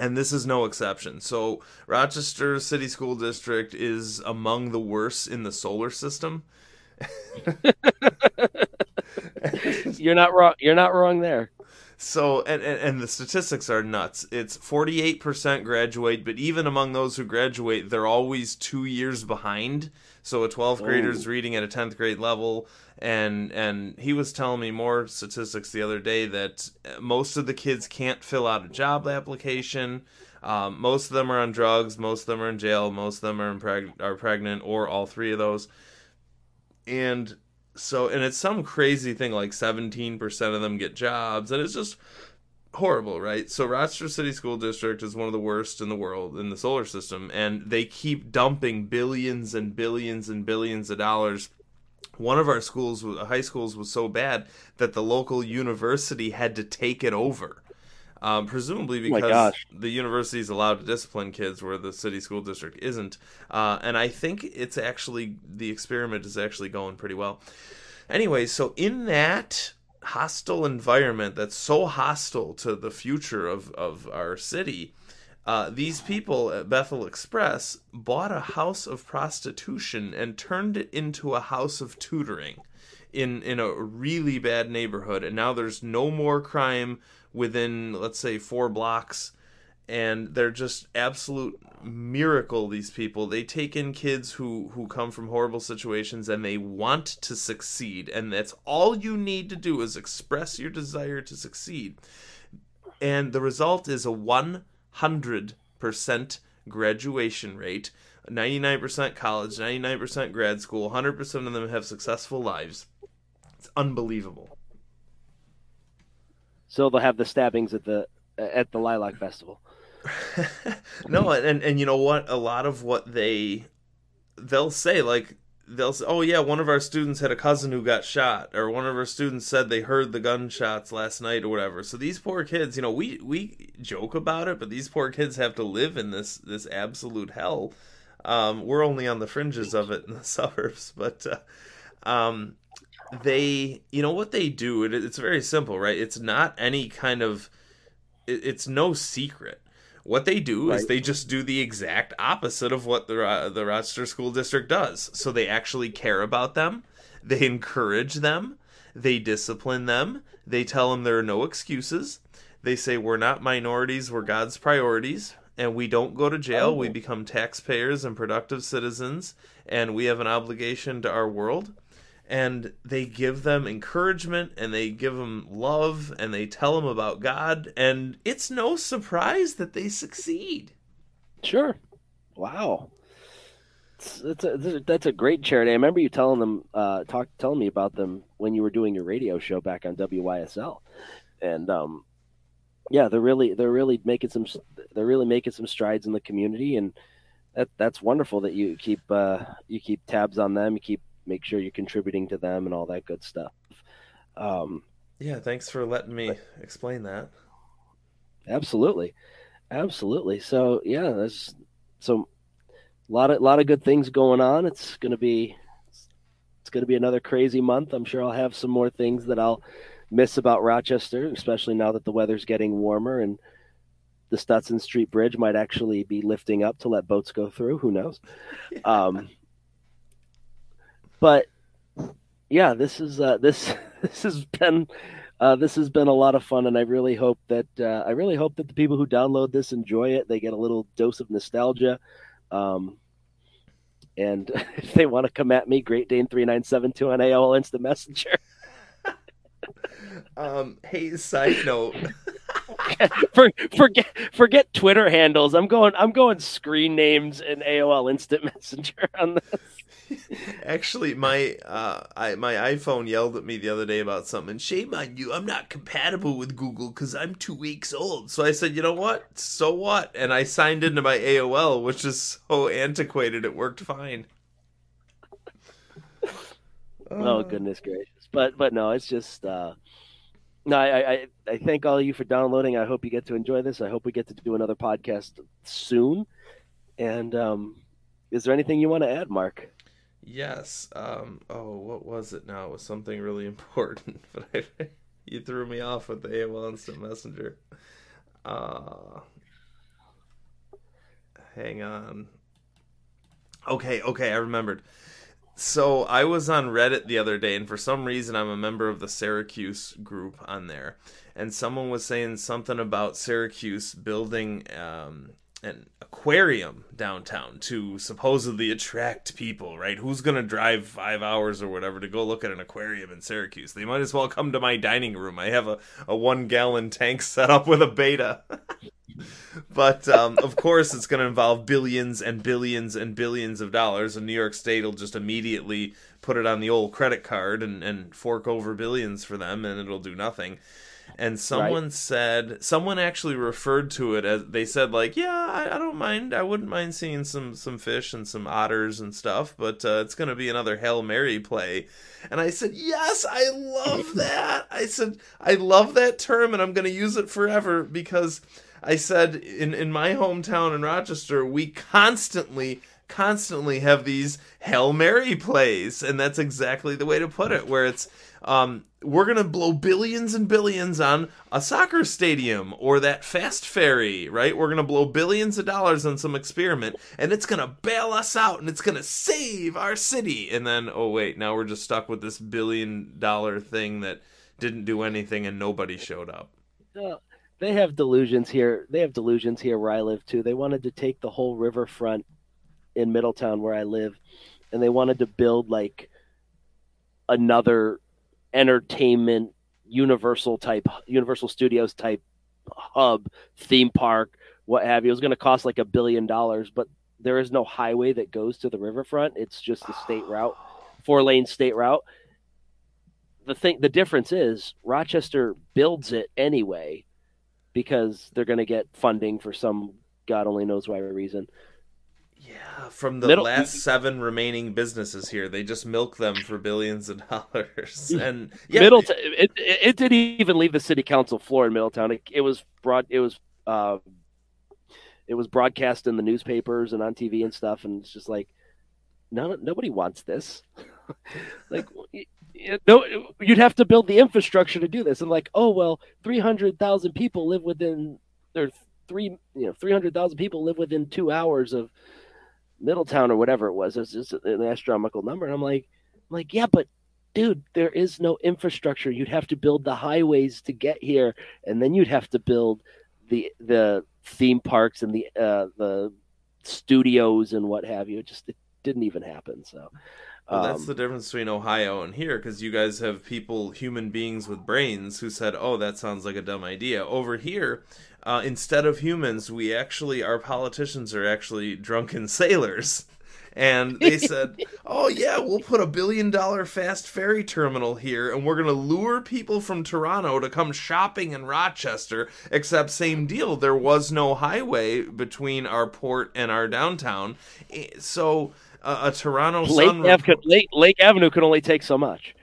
And this is no exception. So, Rochester City School District is among the worst in the solar system. you're not wrong. You're not wrong there. So and, and, and the statistics are nuts. It's 48% graduate, but even among those who graduate, they're always 2 years behind. So a 12th grader is reading at a 10th grade level and and he was telling me more statistics the other day that most of the kids can't fill out a job application. Um, most of them are on drugs, most of them are in jail, most of them are preg- are pregnant or all three of those. And so and it's some crazy thing like 17% of them get jobs and it's just horrible right? So rochester city school district is one of the worst in the world in the solar system and they keep dumping billions and billions and billions of dollars. One of our schools high schools was so bad that the local university had to take it over um, presumably oh because oh the university is allowed to discipline kids where the city school district isn't. Uh, and I think it's actually the experiment is actually going pretty well. Anyway, so in that hostile environment that's so hostile to the future of, of our city, uh, these people at Bethel Express bought a house of prostitution and turned it into a house of tutoring in in a really bad neighborhood and now there's no more crime within let's say four blocks and they're just absolute miracle these people. They take in kids who who come from horrible situations and they want to succeed and that's all you need to do is express your desire to succeed. And the result is a 100% graduation rate 99% college 99% grad school 100% of them have successful lives. It's unbelievable so they'll have the stabbings at the at the Lilac Festival. no, and and you know what? A lot of what they they'll say like they'll say, "Oh yeah, one of our students had a cousin who got shot," or one of our students said they heard the gunshots last night or whatever. So these poor kids, you know, we we joke about it, but these poor kids have to live in this this absolute hell. Um, we're only on the fringes of it in the suburbs, but uh, um, they you know what they do? It, it's very simple right? It's not any kind of it, it's no secret. What they do right. is they just do the exact opposite of what the uh, the Rochester school district does. So they actually care about them. They encourage them. They discipline them. They tell them there are no excuses. They say we're not minorities. We're god's priorities. And we don't go to jail. Oh. we become taxpayers and productive citizens. And we have an obligation to our world and they give them encouragement and they give them love and they tell them about God and it's no surprise that they succeed. Sure. Wow. That's a, that's a great charity. I remember you telling them, uh, talk, telling me about them when you were doing your radio show back on WYSL, and um, yeah, they're really they're really making some they're really making some strides in the community, and that that's wonderful that you keep uh, you keep tabs on them, you keep make sure you're contributing to them and all that good stuff. Um, yeah, thanks for letting me explain that. Absolutely, absolutely. So yeah, there's so a lot of a lot of good things going on. It's gonna be it's gonna be another crazy month. I'm sure I'll have some more things that I'll miss about Rochester, especially now that the weather's getting warmer and the Stutson Street Bridge might actually be lifting up to let boats go through. Who knows? Um, but yeah, this is uh, this this has been uh, this has been a lot of fun, and I really hope that uh, I really hope that the people who download this enjoy it. They get a little dose of nostalgia. Um, and if they want to come at me, Great Dane three nine seven two on AOL Instant Messenger. um, hey, side note. For, forget forget Twitter handles. I'm going I'm going screen names in AOL Instant Messenger on this. Actually, my uh, I, my iPhone yelled at me the other day about something. Shame on you! I'm not compatible with Google because I'm two weeks old. So I said, you know what? So what? And I signed into my AOL, which is so antiquated. It worked fine. oh goodness gracious! But but no, it's just. Uh, no, I, I, I thank all of you for downloading. I hope you get to enjoy this. I hope we get to do another podcast soon. And um, is there anything you want to add, Mark? Yes. Um. Oh, what was it now? It was something really important, but I, you threw me off with the AOL Instant Messenger. Uh. Hang on. Okay. Okay. I remembered. So I was on Reddit the other day, and for some reason, I'm a member of the Syracuse group on there, and someone was saying something about Syracuse building um, an aquarium downtown to supposedly attract people, right? Who's going to drive five hours or whatever to go look at an aquarium in Syracuse? They might as well come to my dining room. I have a, a one gallon tank set up with a betta. but um, of course, it's going to involve billions and billions and billions of dollars, and New York State will just immediately put it on the old credit card and, and fork over billions for them, and it'll do nothing and someone right. said someone actually referred to it as they said like yeah I, I, don't mind i wouldn't mind seeing some some fish and some otters and stuff but uh, it's going to be another hail mary play and i said yes i love that i said i love that term and i'm going to use it forever because i said in in my hometown in rochester we constantly constantly have these hail mary plays and that's exactly the way to put it where it's um, we're gonna blow billions and billions on a soccer stadium or that fast ferry, right? We're gonna blow billions of dollars on some experiment, and it's gonna bail us out, and it's gonna save our city. And then, oh wait, now we're just stuck with this billion dollar thing that didn't do anything, and nobody showed up. Uh, they have delusions here. They have delusions here where I live too. They wanted to take the whole riverfront in Middletown where I live, and they wanted to build like another entertainment universal type universal studios type hub theme park what have you. It was going to cost like a billion dollars but there is no highway that goes to the riverfront. It's just a state route four lane state route. The thing the difference is rochester builds it anyway because they're going to get funding for some god only knows why reason yeah, from the Middle, last seven remaining businesses here, they just milk them for billions of dollars. And yeah, Middletown, it, it, it, didn't even leave the city council floor in Middletown. It, it was broad. It was uh, it was broadcast in the newspapers and on TV and stuff. And it's just like, no, nobody wants this. like, no, you'd have to build the infrastructure to do this. And like, oh well, three hundred thousand people live within. There, three, you know, three hundred thousand people live within two hours of Middletown or whatever it was. It's just an astronomical number. And I'm like, I'm like, yeah, but dude, there is no infrastructure. You'd have to build the highways to get here, and then you'd have to build the the theme parks and the uh, the studios and what have you. It just it didn't even happen. So. Well, that's um, the difference between Ohio and here, because you guys have people, human beings with brains, who said, "Oh, that sounds like a dumb idea." Over here, uh, instead of humans, we actually our politicians are actually drunken sailors. And they said, "Oh yeah, we'll put a billion dollar fast ferry terminal here, and we're gonna lure people from Toronto to come shopping in Rochester." Except same deal, there was no highway between our port and our downtown, eh, so uh, a Toronto Lake, Sun Ave could, Lake Lake Avenue could only take so much.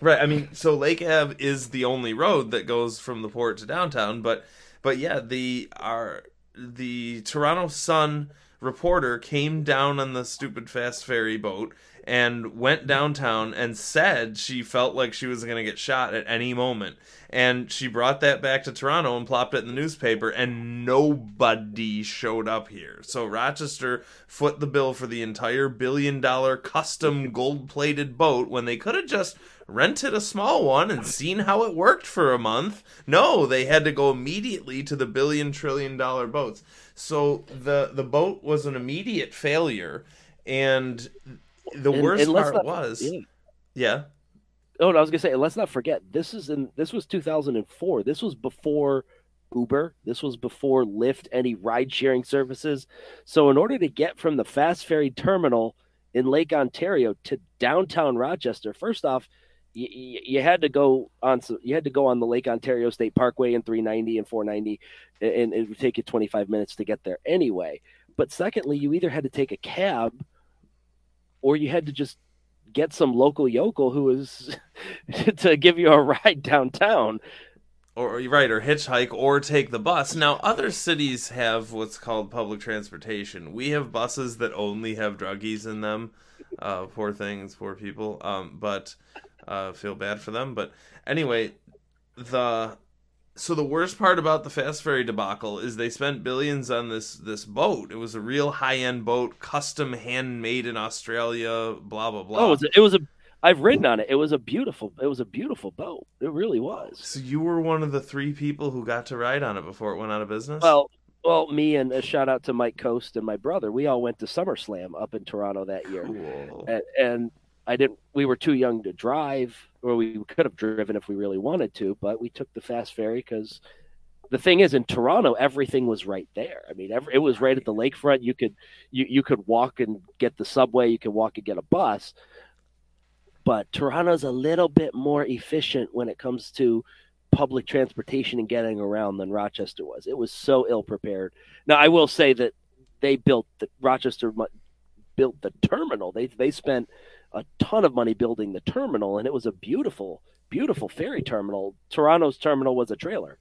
Right. I mean, so Lake Ave is the only road that goes from the port to downtown, but but yeah, the our the Toronto Sun reporter came down on the stupid fast ferry boat and went downtown and said she felt like she was going to get shot at any moment. And she brought that back to Toronto and plopped it in the newspaper, and nobody showed up here. So Rochester foot the bill for the entire billion dollar custom gold plated boat when they could have just rented a small one and seen how it worked for a month. No, they had to go immediately to the billion trillion dollar boats. So the the boat was an immediate failure and the and, worst and part not, was yeah. yeah. Oh, no, I was gonna say, let's not forget this is in this was 2004. This was before Uber. This was before Lyft, any ride sharing services. So, in order to get from the fast ferry terminal in Lake Ontario to downtown Rochester, first off, you, you, had to go on you had to go on the Lake Ontario State Parkway and 390 and 490 and it would take you 25 minutes to get there anyway but secondly you either had to take a cab or you had to just get some local yokel who is to give you a ride downtown or right, or hitchhike, or take the bus. Now, other cities have what's called public transportation. We have buses that only have druggies in them. Uh, poor things, poor people. Um, but uh, feel bad for them. But anyway, the so the worst part about the fast ferry debacle is they spent billions on this this boat. It was a real high end boat, custom handmade in Australia. Blah blah blah. Oh, it was, a, it was a. I've ridden on it. It was a beautiful. It was a beautiful boat. It really was. So you were one of the three people who got to ride on it before it went out of business. Well, well, me and a shout out to Mike Coast and my brother. We all went to SummerSlam up in Toronto that year, cool. and, and I didn't. We were too young to drive, or we could have driven if we really wanted to, but we took the fast ferry because the thing is in Toronto, everything was right there. I mean, every, it was right at the lakefront. You could you you could walk and get the subway. You could walk and get a bus. But Toronto's a little bit more efficient when it comes to public transportation and getting around than Rochester was. It was so ill prepared. Now, I will say that they built the Rochester built the terminal. They they spent a ton of money building the terminal, and it was a beautiful, beautiful ferry terminal. Toronto's terminal was a trailer.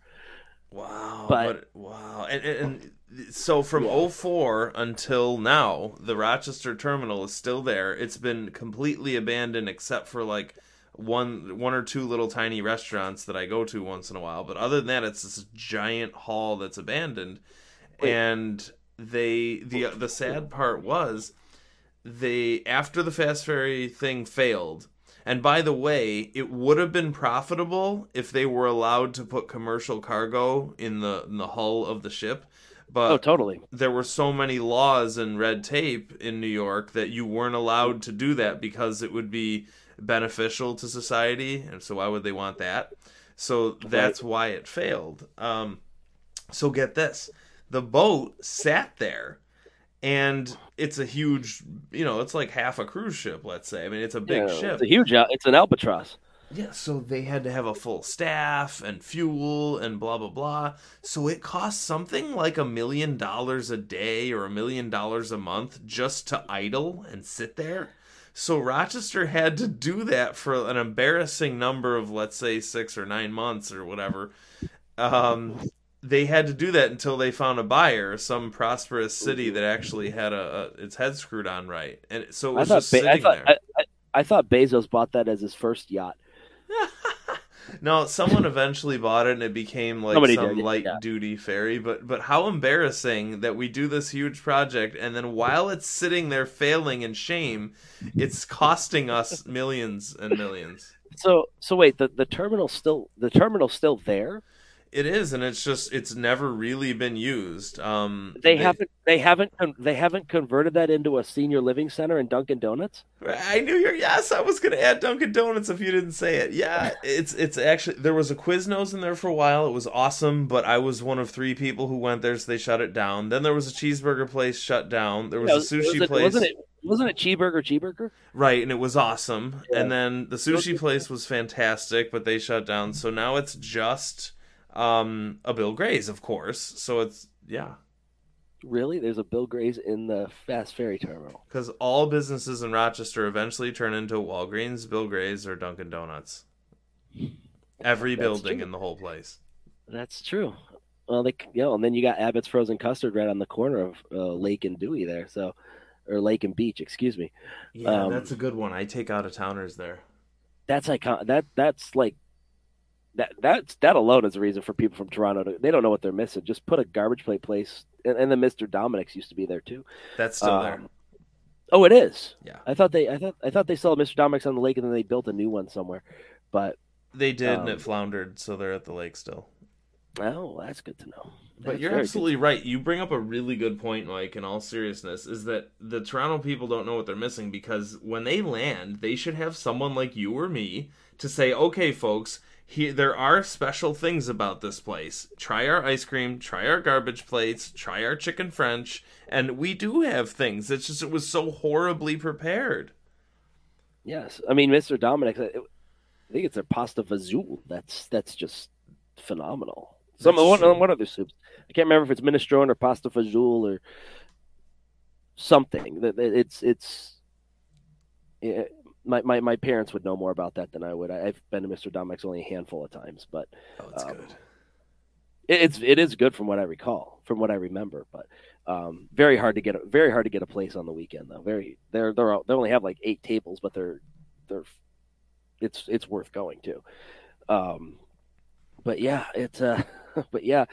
Wow. But- But, wow. And, and, and so from 04 until now, the Rochester terminal is still there. It's been completely abandoned except for like one one or two little tiny restaurants that I go to once in a while. But other than that, it's this giant hall that's abandoned. Wait. And they the the sad part was they after the fast ferry thing failed and by the way, it would have been profitable if they were allowed to put commercial cargo in the in the hull of the ship. But oh, totally. there were so many laws and red tape in New York that you weren't allowed to do that because it would be beneficial to society, and so why would they want that? So that's why it failed. Um, so get this: the boat sat there, and it's a huge, you know, it's like half a cruise ship. Let's say, I mean, it's a big Yeah, ship. It's a huge. It's an albatross. Yeah, so they had to have a full staff and fuel and blah blah blah. So it costs something like a million dollars a day or a million dollars a month just to idle and sit there. So Rochester had to do that for an embarrassing number of let's say 6 or 9 months or whatever. Um they had to do that until they found a buyer, some prosperous city that actually had a, a its head screwed on right. And so it I was thought. just Be- sitting I thought. there. I, I, I thought Bezos bought that as his first yacht. No, someone eventually bought it and it became like Somebody some did, light yeah. duty ferry. But but how embarrassing that we do this huge project and then while it's sitting there failing in shame, it's costing us millions and millions. So so wait, the the terminal still the terminal's still there. It is, and it's just it's never really been used. Um, They haven't they haven't they haven't converted that into a senior living center in Dunkin' Donuts. I knew you're. Yes, I was gonna add Dunkin' Donuts if you didn't say it. Yeah, it's it's actually there was a Quiznos in there for a while. It was awesome, but I was one of three people who went there, so they shut it down. Then there was a cheeseburger place shut down. There was Yeah, a sushi was place, Wasn't it? Wasn't it cheeseburger? Cheeseburger? right? And it was awesome. Yeah. And then the sushi place was fantastic, but they shut down. So now it's just um a Bill Gray's, of course. So it's yeah. Really? There's a Bill Gray's in the fast ferry terminal. Because all businesses in Rochester eventually turn into Walgreens, Bill Gray's, or Dunkin' Donuts. Every That's building true. in the whole place. That's true. Well, they you know, and then you got Abbott's Frozen Custard right on the corner of uh, Lake and Dewey there. So, or Lake and Beach, excuse me. Yeah, Um, that's a good one. I take out of towners there. That's icon. That that's like that. That's that alone is a reason for people from Toronto. To, they don't know what they're missing. Just put a garbage plate place, and, and the Mister Dominic's used to be there too. That's still there. Um, Oh, it is. Yeah. I thought they. I thought. I thought they saw Mister Dominic's on the lake, and then they built a new one somewhere. But They did, and um, it floundered, so they're at the lake still. oh, that's good to know. But That's you're absolutely right. You bring up a really good point, Mike, in all seriousness, is that the Toronto people don't know what they're missing because when they land, they should have someone like you or me to say, okay, folks, here, there are special things about this place. Try our ice cream, try our garbage plates, try our chicken French, and we do have things. It's just, it was so horribly prepared. Yes, I mean Mr. Dominic. I think it's their pasta fazool. That's that's just phenomenal. Some one, one other soups. I can't remember if it's minestrone or pasta fazool or something. It's it's. My, my, my parents would know more about that than I would. I, I've been to Mr. Dominic's only a handful of times, but Oh, it's Um, good. It, it's it is good from what I recall, from what I remember, but um, very hard to get a, very hard to get a place on the weekend though. Very they're they're they only have like eight tables, but they're they're it's it's worth going to. Um, but yeah, it's uh, but yeah,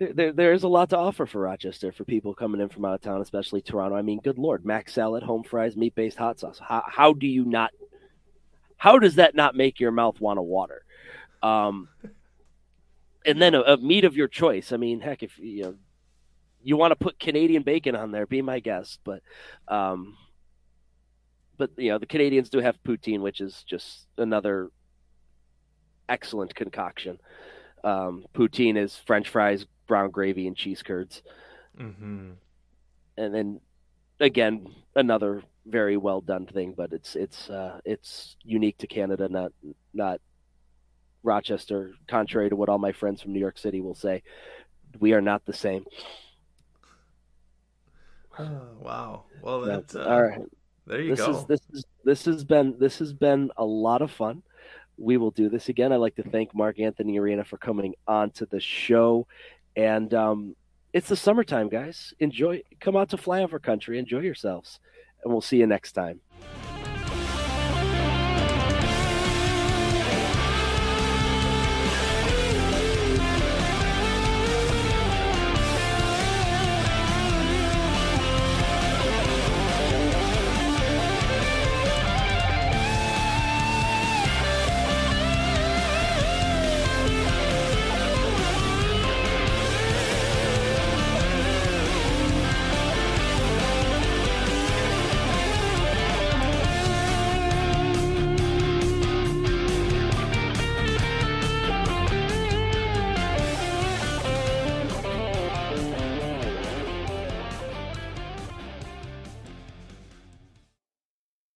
there, there, there's a lot to offer for Rochester for people coming in from out of town, especially Toronto. I mean, good lord, mac salad, home fries, meat based hot sauce. How how do you not? How does that not make your mouth want to water? Um, and then a, a meat of your choice. I mean, heck, if you know you want to put Canadian bacon on there, be my guest. But, um, but you know the Canadians do have poutine, which is just another excellent concoction. Um, poutine is French fries, brown gravy, and cheese curds. Mm-hmm. And then again, another very well done thing, but it's it's uh, it's unique to Canada, not not Rochester. Contrary to what all my friends from New York City will say, we are not the same. Oh, wow. Well, that's uh, all right. There you this go. Is, this is this has been this has been a lot of fun. We will do this again. I'd like to thank Marc Anthony Arena for coming on to the show, and um, it's the summertime, guys. Enjoy. Come out to Flyover Country. Enjoy yourselves, and we'll see you next time.